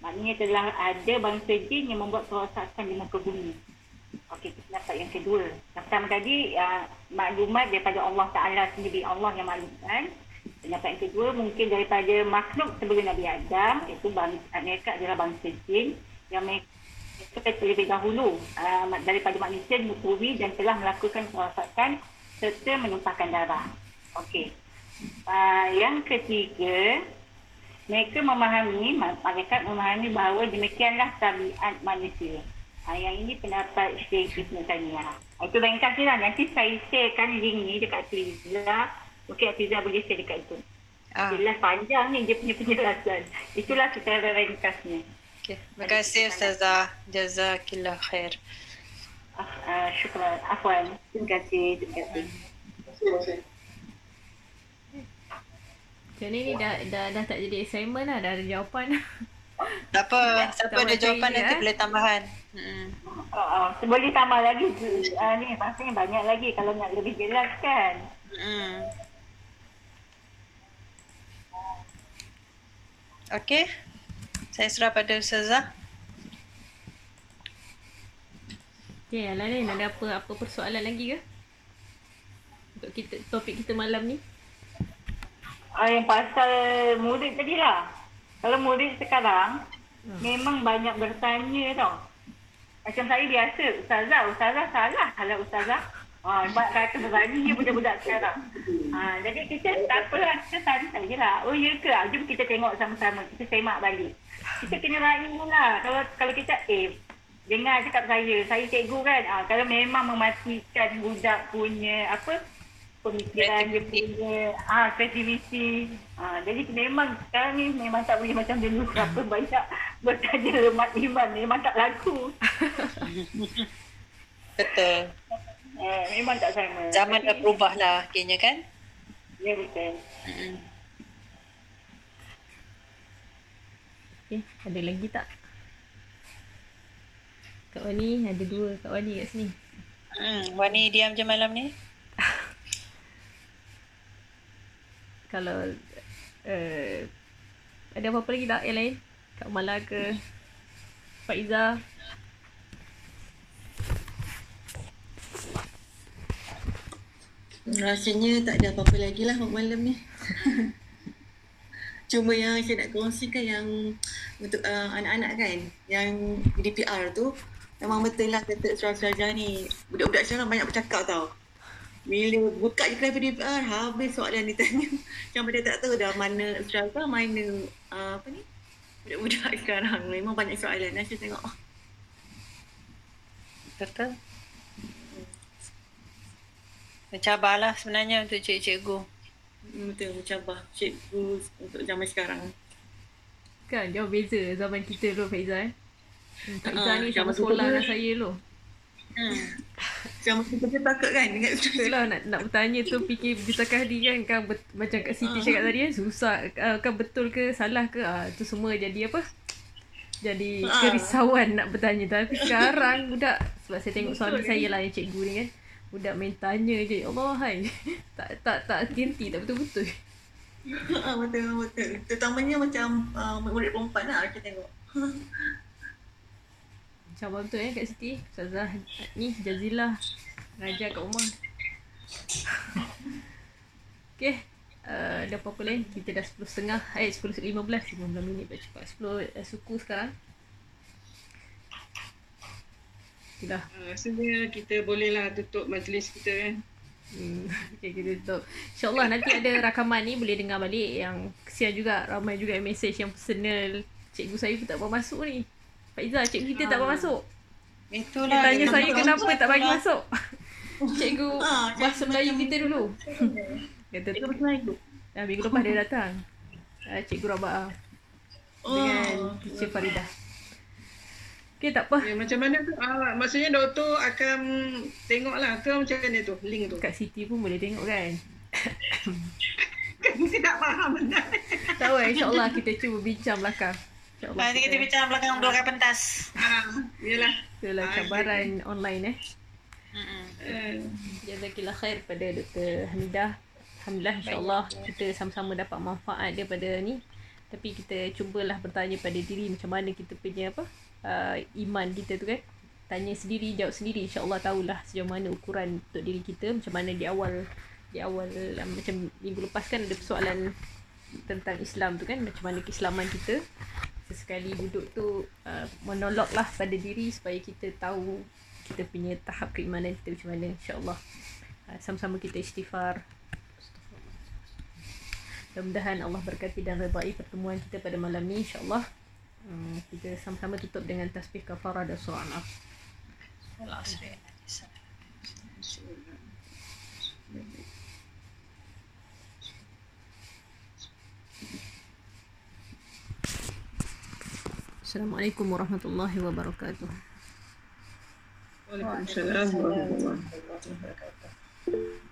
Maknanya telah ada bangsa jin yang membuat kerosakan di muka bumi. Okey, itu pendapat yang kedua. Yang pertama tadi, uh, maklumat daripada Allah Ta'ala sendiri, Allah yang maklumkan. Pendapat yang kedua, mungkin daripada makhluk sebelum Nabi Adam, iaitu bangsa, mereka adalah bangsa jin yang mereka terlebih dahulu uh, daripada manusia di muka bumi dan telah melakukan kerosakan serta menumpahkan darah. Okey. Uh, yang ketiga, mereka memahami, ma- malaikat memahami bahawa demikianlah tabiat manusia. Ha, yang ini pendapat Syekh Ibn Taymiyah. Ha, Itu ringkas je lah. Nanti saya sharekan link ni dekat Twitter. Mungkin Atiza boleh share dekat itu. Ah. Jelas panjang ni dia punya penjelasan. Itulah secara ringkasnya. Okay. Terima kasih Ustazah. Jazakillah khair. Ah, uh, syukran. Afwan. Terima kasih. Terima kasih. Macam ni ni dah, dah, dah tak jadi assignment lah. Dah ada jawapan. Tak apa. Siapa ada jawapan nanti eh? boleh tambahan. Hmm. Uh, uh, boleh tambah lagi. Uh, ni maksudnya banyak lagi kalau nak lebih jelas kan. Hmm. Okey. Saya serah pada Ustazah. Okay, yang lain ada apa apa persoalan lagi ke? Untuk kita topik kita malam ni. Uh, yang pasal murid tadi lah. Kalau murid sekarang, hmm. memang banyak bertanya tau. Macam saya biasa, Ustazah, Ustazah salah kalau Ustazah. Ha, sebab kata berani je budak-budak sekarang. Ha, jadi kita tak apalah, kita santai je lah. Oh ya ke? Ah, Jom kita tengok sama-sama. Kita semak balik. Kita kena raih lah. Kalau kalau kita, eh, dengar cakap saya. Saya cikgu kan. Ha, kalau memang mematikan budak punya apa, pemikiran dia punya ah kreativiti. Ah jadi memang sekarang ni memang tak boleh macam dulu berapa banyak bertanya lemak iman memang tak laku. Betul. Eh, memang tak sama. Zaman dah berubah lah kayaknya kan? Ya betul. Hmm. Okay, ada lagi tak? Kak Wani ada dua Kak Wani kat sini. Hmm. Wani diam je malam ni? Kalau uh, ada apa-apa lagi tak yang lain? Kak Mala ke? Faiza? Rasanya tak ada apa-apa lagi lah malam ni. Cuma yang saya nak kongsikan yang untuk uh, anak-anak kan, yang DPR tu memang betul lah kata Ustazah ni. Budak-budak sekarang banyak bercakap tau. Bila buka je kelas DPR, habis soalan ditanya. Macam pada tak tahu dah mana Ustazah, mana uh, apa ni, budak-budak sekarang. Memang banyak soalan. Saya tengok, Betul. Mencabarlah sebenarnya untuk cikgu-cikgu. betul mencabar cikgu untuk zaman sekarang. Kan jauh beza zaman kita dulu Faiza eh. Hmm, Faiza Ah, ni sama tu sekolah dengan saya dulu. Hmm. Zaman kita takut kan dengan Betul lah nak, nak bertanya tu fikir bertakah hati kan kan bet, macam Kak Siti cakap tadi kan susah uh, kan betul ke salah ke ah tu semua jadi apa jadi Ah. kerisauan nak bertanya tapi sekarang budak sebab saya tengok suami saya lah yang cikgu ni kan budak main tanya je Ya Allah hai tak tak tak henti tak betul-betul Ah, betul betul. Terutamanya macam uh, murid perempuan lah kita tengok. Macam apa betul eh Kak Siti Ustazah ni Jazilah Raja kat rumah Okay uh, ada apa-apa lain kita dah 10.30 eh 10.15 15 minit baca cepat 10 uh, suku sekarang Itulah Uh, rasanya kita bolehlah tutup majlis kita kan. Hmm, okay, kita tutup. InsyaAllah nanti ada rakaman ni boleh dengar balik yang kesian juga ramai juga yang message yang personal. Cikgu saya pun tak mau masuk ni. Pak Izzah, cikgu kita tak mau masuk. Dia Itulah. tanya kita saya kenapa tak bagi masuk. Cikgu Ah, bahasa Melayu kita dulu. Kata Itu macam mana tu? ah, minggu lepas dia datang. Ah, Cikgu Rabah dengan Teacher Faridah. Okay, tak apa. Ya, macam mana tu? Ah, maksudnya doktor akan tengoklah ke macam mana tu link tu. Kat Siti pun boleh tengok kan. Kan kita tak faham benda. Tak apa, insyaAllah kita cuba bincang belakang. InsyaAllah Nanti kita bincang belakang belakang pentas. Ah, yalah. Itulah Ah, cabaran online eh. Mm-mm. Eh, Jazakillah khair pada Dr. Hamidah. Alhamdulillah insyaAllah kita sama-sama dapat manfaat daripada ni. Tapi kita cubalah bertanya pada diri macam mana kita punya apa uh, iman kita tu kan. Tanya sendiri, jawab sendiri. InsyaAllah tahulah sejauh mana ukuran untuk diri kita. Macam mana di awal di awal um, macam minggu lepas kan ada persoalan tentang Islam tu kan. Macam mana keislaman kita. Sesekali duduk tu uh, monolog lah pada diri supaya kita tahu kita punya tahap keimanan kita macam mana insyaAllah. Uh, sama-sama kita istighfar. Mudah-mudahan Allah berkati dan redai pertemuan kita pada malam ni insyaAllah. Um, kita sama-sama tutup dengan tasbih kafarah dan surah Al-Af Allah SWT. Assalamualaikum warahmatullahi wabarakatuh Waalaikumsalam warahmatullahi Wabarakatuh.